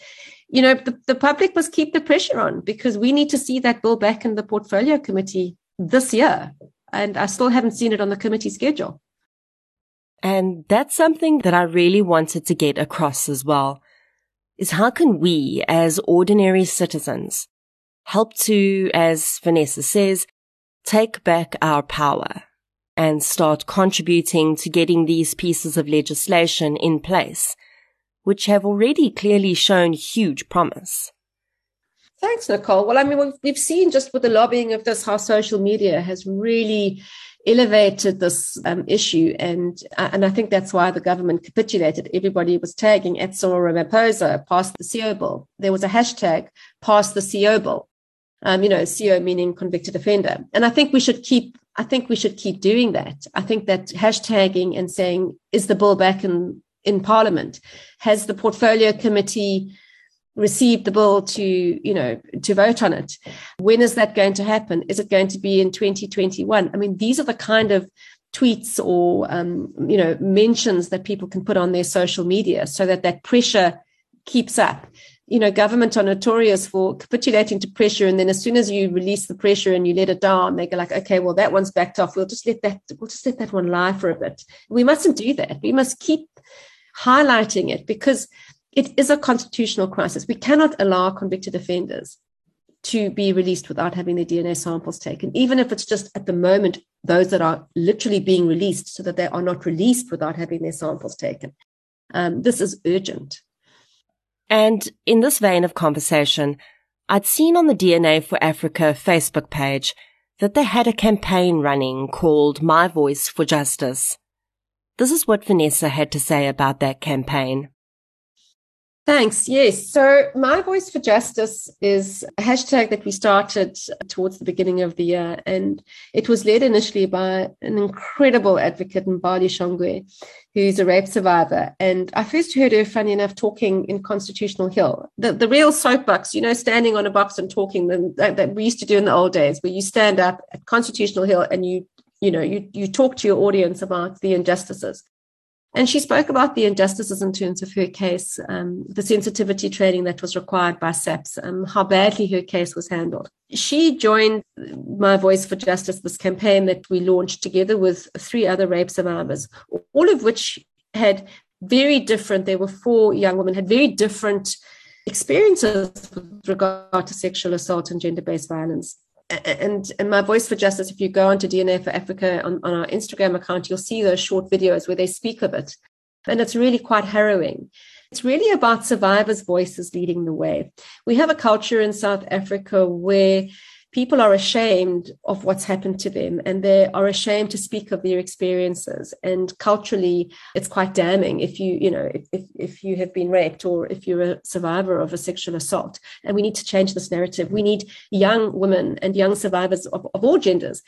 you know, the, the public must keep the pressure on because we need to see that bill back in the portfolio committee this year. And I still haven't seen it on the committee schedule. And that's something that I really wanted to get across as well is how can we as ordinary citizens help to, as Vanessa says, take back our power and start contributing to getting these pieces of legislation in place, which have already clearly shown huge promise. Thanks, Nicole. Well, I mean, we've seen just with the lobbying of this how social media has really elevated this um, issue, and uh, and I think that's why the government capitulated. Everybody was tagging at Cyril Ramaphosa past the CO bill. There was a hashtag past the CO bill. Um, you know, CO meaning convicted offender, and I think we should keep I think we should keep doing that. I think that hashtagging and saying, is the bill back in, in Parliament? Has the portfolio committee received the bill to, you know, to vote on it? When is that going to happen? Is it going to be in 2021? I mean, these are the kind of tweets or, um, you know, mentions that people can put on their social media so that that pressure keeps up you know, government are notorious for capitulating to pressure. And then as soon as you release the pressure and you let it down, they go like, okay, well, that one's backed off. We'll just let that, we'll just let that one lie for a bit. We mustn't do that. We must keep highlighting it because it is a constitutional crisis. We cannot allow convicted offenders to be released without having their DNA samples taken, even if it's just at the moment those that are literally being released so that they are not released without having their samples taken. Um, this is urgent. And in this vein of conversation, I'd seen on the DNA for Africa Facebook page that they had a campaign running called My Voice for Justice. This is what Vanessa had to say about that campaign. Thanks. Yes. So, My Voice for Justice is a hashtag that we started towards the beginning of the year. And it was led initially by an incredible advocate, Mbali Shongwe, who's a rape survivor. And I first heard her, funny enough, talking in Constitutional Hill, the, the real soapbox, you know, standing on a box and talking that, that we used to do in the old days, where you stand up at Constitutional Hill and you you know you you talk to your audience about the injustices and she spoke about the injustices in terms of her case, um, the sensitivity training that was required by SAPS, um, how badly her case was handled. She joined My Voice for Justice, this campaign that we launched together with three other rape survivors, all of which had very different, there were four young women, had very different experiences with regard to sexual assault and gender based violence and, and my voice for justice if you go onto dna for africa on, on our instagram account you'll see those short videos where they speak of it. And it's really quite harrowing. It's really about survivors voices leading the way. We have a culture in south africa where people are ashamed of what's happened to them and they are ashamed to speak of their experiences. And culturally it's quite damning if you you know if, if you have been raped or if you're a survivor of a sexual assault. And we need to change this narrative. We need young women and young survivors of, of all genders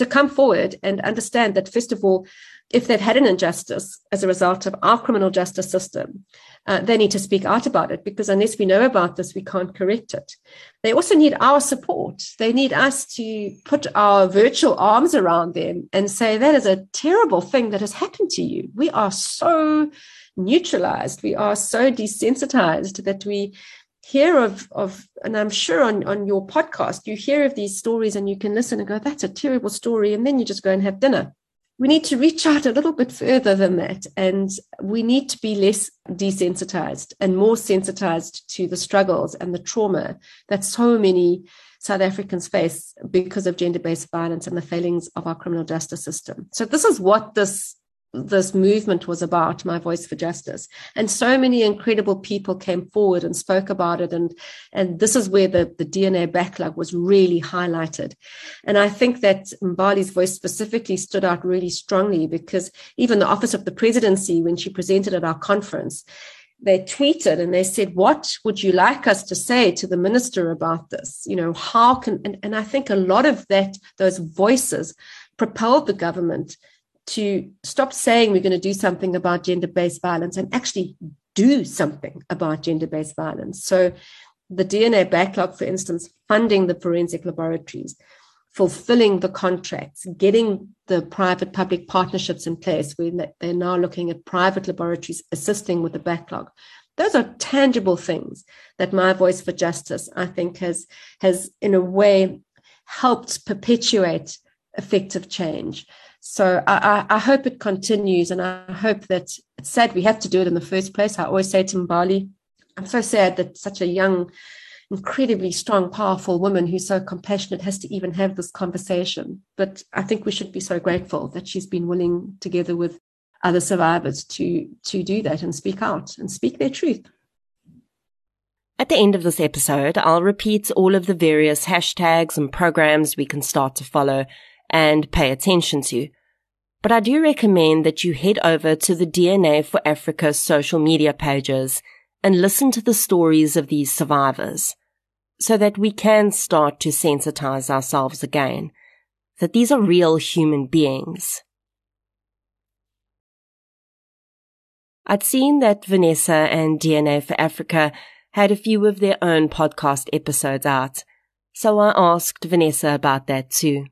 to come forward and understand that first of all if they've had an injustice as a result of our criminal justice system uh, they need to speak out about it because unless we know about this, we can't correct it. They also need our support. They need us to put our virtual arms around them and say, that is a terrible thing that has happened to you. We are so neutralized. We are so desensitized that we hear of, of and I'm sure on, on your podcast, you hear of these stories and you can listen and go, that's a terrible story. And then you just go and have dinner we need to reach out a little bit further than that. And we need to be less desensitized and more sensitized to the struggles and the trauma that so many South Africans face because of gender based violence and the failings of our criminal justice system. So, this is what this this movement was about my voice for justice. And so many incredible people came forward and spoke about it. And and this is where the, the dna backlog was really highlighted. And i think that mbali's voice specifically stood out really strongly because even the office of the presidency when she presented at our conference they tweeted and they said what would you like us to say to the minister about this? You know how can and, and i think a lot of that those voices propelled the government to stop saying we're going to do something about gender based violence and actually do something about gender based violence. So, the DNA backlog, for instance, funding the forensic laboratories, fulfilling the contracts, getting the private public partnerships in place where they're now looking at private laboratories assisting with the backlog. Those are tangible things that My Voice for Justice, I think, has, has in a way helped perpetuate effective change. So I, I, hope it continues, and I hope that it's sad we have to do it in the first place. I always say to Mbali, I'm so sad that such a young, incredibly strong, powerful woman who's so compassionate has to even have this conversation. But I think we should be so grateful that she's been willing, together with other survivors, to to do that and speak out and speak their truth. At the end of this episode, I'll repeat all of the various hashtags and programs we can start to follow and pay attention to. But I do recommend that you head over to the DNA for Africa social media pages and listen to the stories of these survivors so that we can start to sensitize ourselves again that these are real human beings. I'd seen that Vanessa and DNA for Africa had a few of their own podcast episodes out, so I asked Vanessa about that too.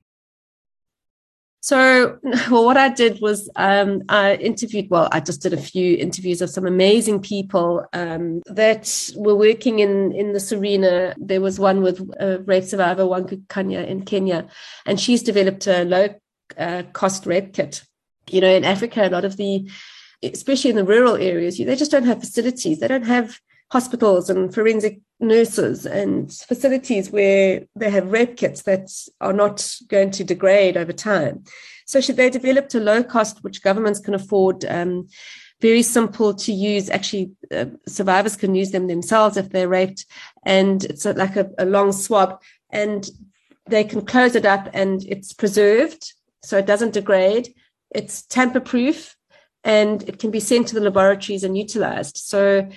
So, [LAUGHS] well, what I did was um, I interviewed, well, I just did a few interviews of some amazing people um, that were working in, in this arena. There was one with a rape survivor, Wangu Kanja in Kenya, and she's developed a low uh, cost rape kit. You know, in Africa, a lot of the, especially in the rural areas, they just don't have facilities. They don't have hospitals and forensic nurses and facilities where they have rape kits that are not going to degrade over time. So should they developed a low cost, which governments can afford, um, very simple to use. Actually, uh, survivors can use them themselves if they're raped, and it's a, like a, a long swab, and they can close it up, and it's preserved, so it doesn't degrade. It's tamper proof, and it can be sent to the laboratories and utilized. So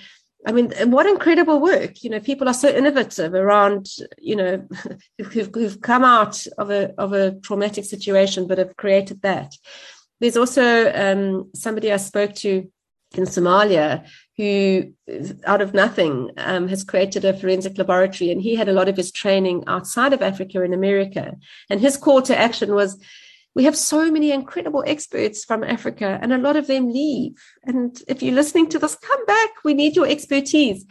I mean, what incredible work! You know, people are so innovative around, you know, [LAUGHS] who've, who've come out of a of a traumatic situation, but have created that. There's also um, somebody I spoke to in Somalia who, out of nothing, um, has created a forensic laboratory, and he had a lot of his training outside of Africa in America. And his call to action was we have so many incredible experts from Africa, and a lot of them leave. And if you're listening to this, come back. We need your expertise.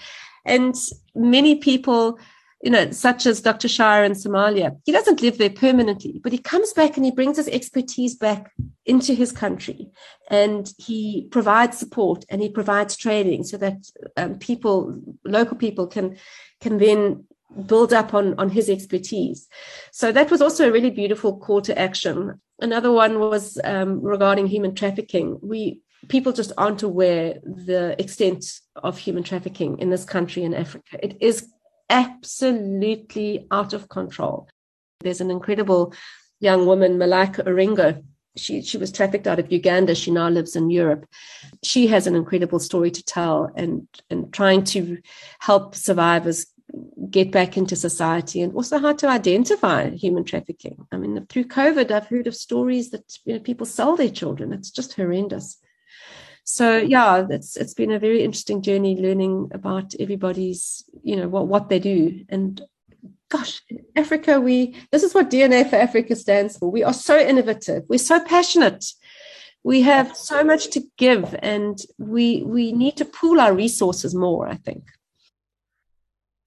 And many people, you know, such as Dr. Shire in Somalia, he doesn't live there permanently, but he comes back and he brings his expertise back into his country and he provides support and he provides training so that um, people, local people can, can then build up on, on his expertise. So that was also a really beautiful call to action. Another one was um, regarding human trafficking. We people just aren't aware the extent of human trafficking in this country in Africa. It is absolutely out of control. There's an incredible young woman, Malika Orengo. She, she was trafficked out of Uganda. She now lives in Europe. She has an incredible story to tell and, and trying to help survivors get back into society and also how to identify human trafficking. I mean, through COVID, I've heard of stories that you know, people sell their children. It's just horrendous. So yeah, it's it's been a very interesting journey learning about everybody's, you know, what what they do. And gosh, Africa, we this is what DNA for Africa stands for. We are so innovative. We're so passionate. We have so much to give, and we we need to pool our resources more. I think.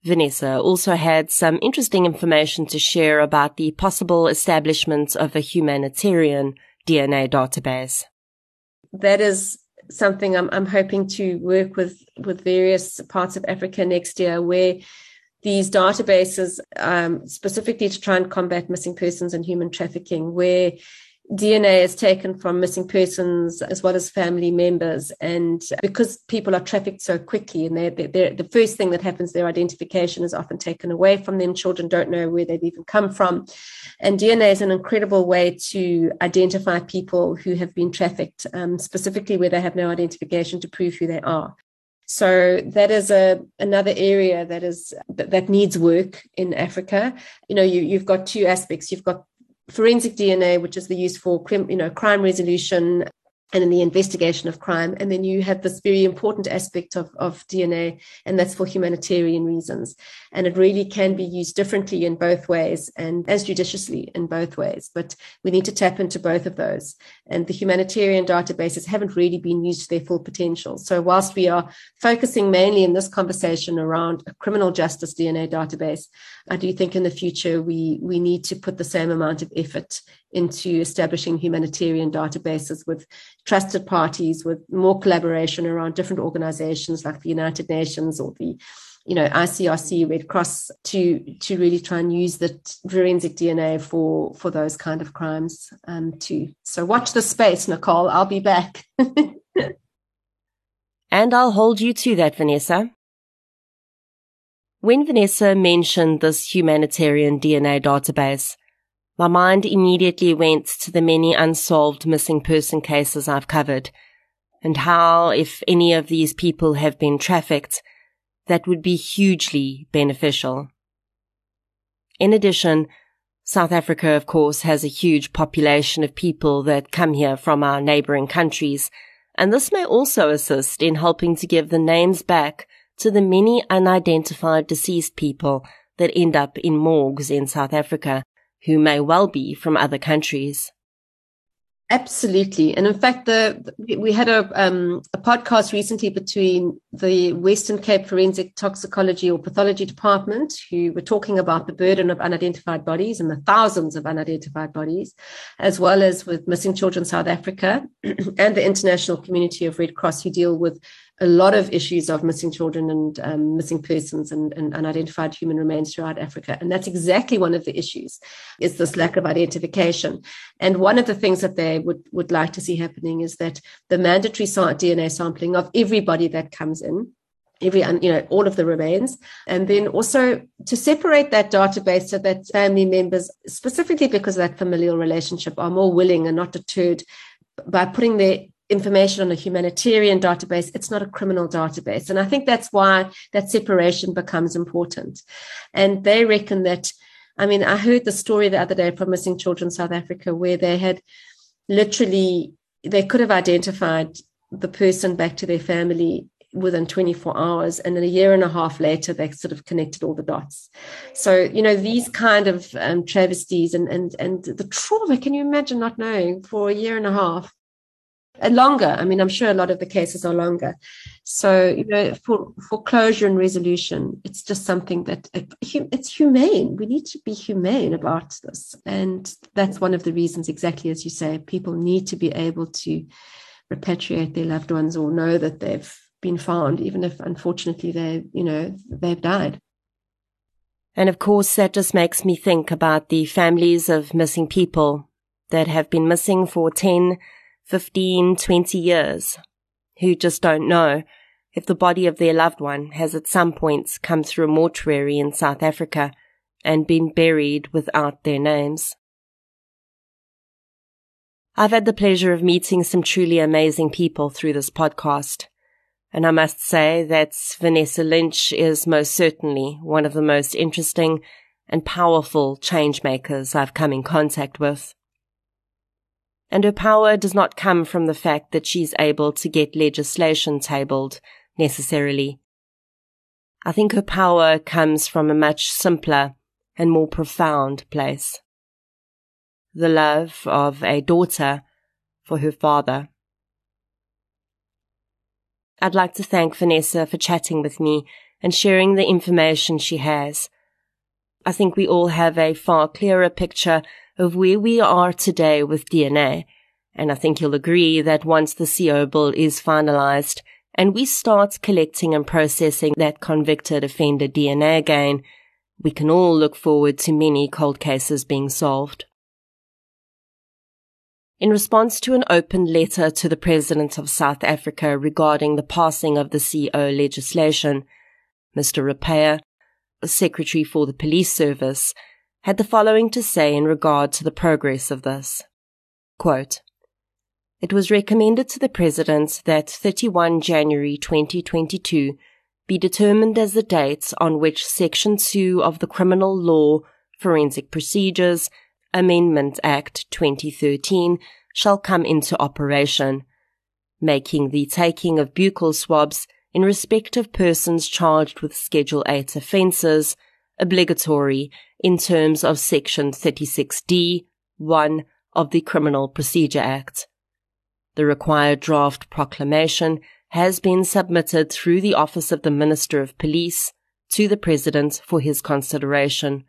Vanessa also had some interesting information to share about the possible establishment of a humanitarian DNA database. That is something I'm, I'm hoping to work with with various parts of Africa next year, where these databases, um, specifically to try and combat missing persons and human trafficking, where DNA is taken from missing persons as well as family members. And because people are trafficked so quickly, and they're, they're, the first thing that happens, their identification is often taken away from them. Children don't know where they've even come from. And DNA is an incredible way to identify people who have been trafficked, um, specifically where they have no identification to prove who they are. So that is a another area that is that needs work in Africa. You know, you, you've got two aspects. You've got forensic DNA, which is the use for you know crime resolution and in the investigation of crime. And then you have this very important aspect of, of DNA, and that's for humanitarian reasons. And it really can be used differently in both ways and as judiciously in both ways. But we need to tap into both of those. And the humanitarian databases haven't really been used to their full potential. So, whilst we are focusing mainly in this conversation around a criminal justice DNA database, I do think in the future we, we need to put the same amount of effort into establishing humanitarian databases with trusted parties, with more collaboration around different organizations like the United Nations or the you know ICRC Red Cross to to really try and use the forensic DNA for for those kind of crimes um, too. So watch the space, Nicole. I'll be back. [LAUGHS] and I'll hold you to that, Vanessa. When Vanessa mentioned this humanitarian DNA database, my mind immediately went to the many unsolved missing person cases I've covered and how, if any of these people have been trafficked, that would be hugely beneficial. In addition, South Africa, of course, has a huge population of people that come here from our neighboring countries, and this may also assist in helping to give the names back to the many unidentified deceased people that end up in morgues in South Africa who may well be from other countries. Absolutely, and in fact, the we had a um, a podcast recently between the Western Cape Forensic Toxicology or Pathology Department, who were talking about the burden of unidentified bodies and the thousands of unidentified bodies, as well as with Missing Children South Africa [CLEARS THROAT] and the international community of Red Cross, who deal with a lot of issues of missing children and um, missing persons and, and, unidentified human remains throughout Africa. And that's exactly one of the issues is this lack of identification. And one of the things that they would, would like to see happening is that the mandatory DNA sampling of everybody that comes in every you know all of the remains and then also to separate that database so that family members specifically because of that familial relationship are more willing and not deterred by putting their information on a humanitarian database. It's not a criminal database. And I think that's why that separation becomes important. And they reckon that, I mean, I heard the story the other day from Missing Children South Africa where they had literally, they could have identified the person back to their family within 24 hours and then a year and a half later they sort of connected all the dots so you know these kind of um, travesties and and and the trauma can you imagine not knowing for a year and a half and longer. I mean i'm sure a lot of the cases are longer. So you know for foreclosure and resolution it's just something that uh, it's humane. We need to be humane about this. And that's one of the reasons exactly as you say people need to be able to repatriate their loved ones or know that they've been found, even if unfortunately they, you know, they've died. And of course, that just makes me think about the families of missing people that have been missing for 10, 15, 20 years, who just don't know if the body of their loved one has at some points come through a mortuary in South Africa and been buried without their names. I've had the pleasure of meeting some truly amazing people through this podcast. And I must say that Vanessa Lynch is most certainly one of the most interesting and powerful change makers I've come in contact with. And her power does not come from the fact that she's able to get legislation tabled necessarily. I think her power comes from a much simpler and more profound place. The love of a daughter for her father. I'd like to thank Vanessa for chatting with me and sharing the information she has. I think we all have a far clearer picture of where we are today with DNA, and I think you'll agree that once the CO bill is finalized and we start collecting and processing that convicted offender DNA again, we can all look forward to many cold cases being solved. In response to an open letter to the President of South Africa regarding the passing of the CO legislation, Mr. Rapea, Secretary for the Police Service, had the following to say in regard to the progress of this. Quote, it was recommended to the President that 31 January 2022 be determined as the date on which Section 2 of the Criminal Law Forensic Procedures Amendment Act 2013 shall come into operation, making the taking of buccal swabs in respect of persons charged with Schedule 8 offences obligatory in terms of Section 36D 1 of the Criminal Procedure Act. The required draft proclamation has been submitted through the Office of the Minister of Police to the President for his consideration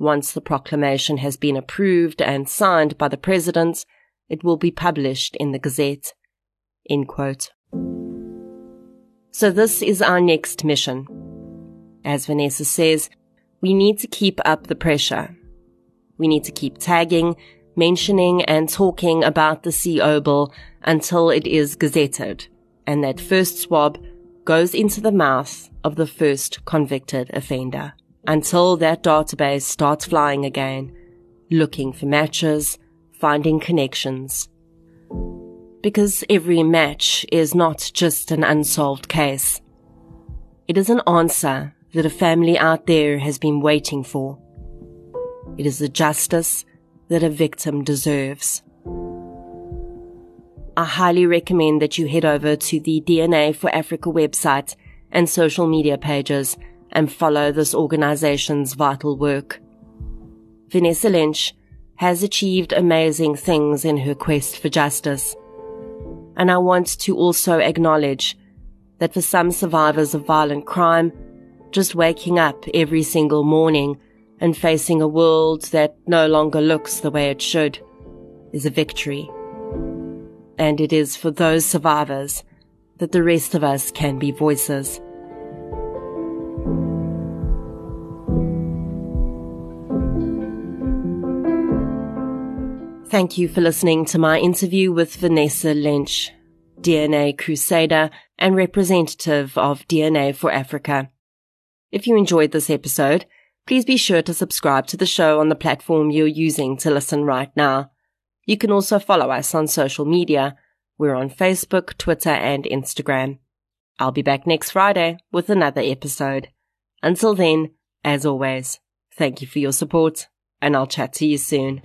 once the proclamation has been approved and signed by the President, it will be published in the Gazette. So this is our next mission. As Vanessa says, we need to keep up the pressure. We need to keep tagging, mentioning and talking about the CO bill until it is gazetted and that first swab goes into the mouth of the first convicted offender until that database starts flying again, looking for matches, finding connections. Because every match is not just an unsolved case. It is an answer that a family out there has been waiting for. It is the justice that a victim deserves. I highly recommend that you head over to the DNA for Africa website and social media pages and follow this organization's vital work. Vanessa Lynch has achieved amazing things in her quest for justice. And I want to also acknowledge that for some survivors of violent crime, just waking up every single morning and facing a world that no longer looks the way it should is a victory. And it is for those survivors that the rest of us can be voices. Thank you for listening to my interview with Vanessa Lynch, DNA Crusader and representative of DNA for Africa. If you enjoyed this episode, please be sure to subscribe to the show on the platform you're using to listen right now. You can also follow us on social media. We're on Facebook, Twitter, and Instagram. I'll be back next Friday with another episode. Until then, as always, thank you for your support, and I'll chat to you soon.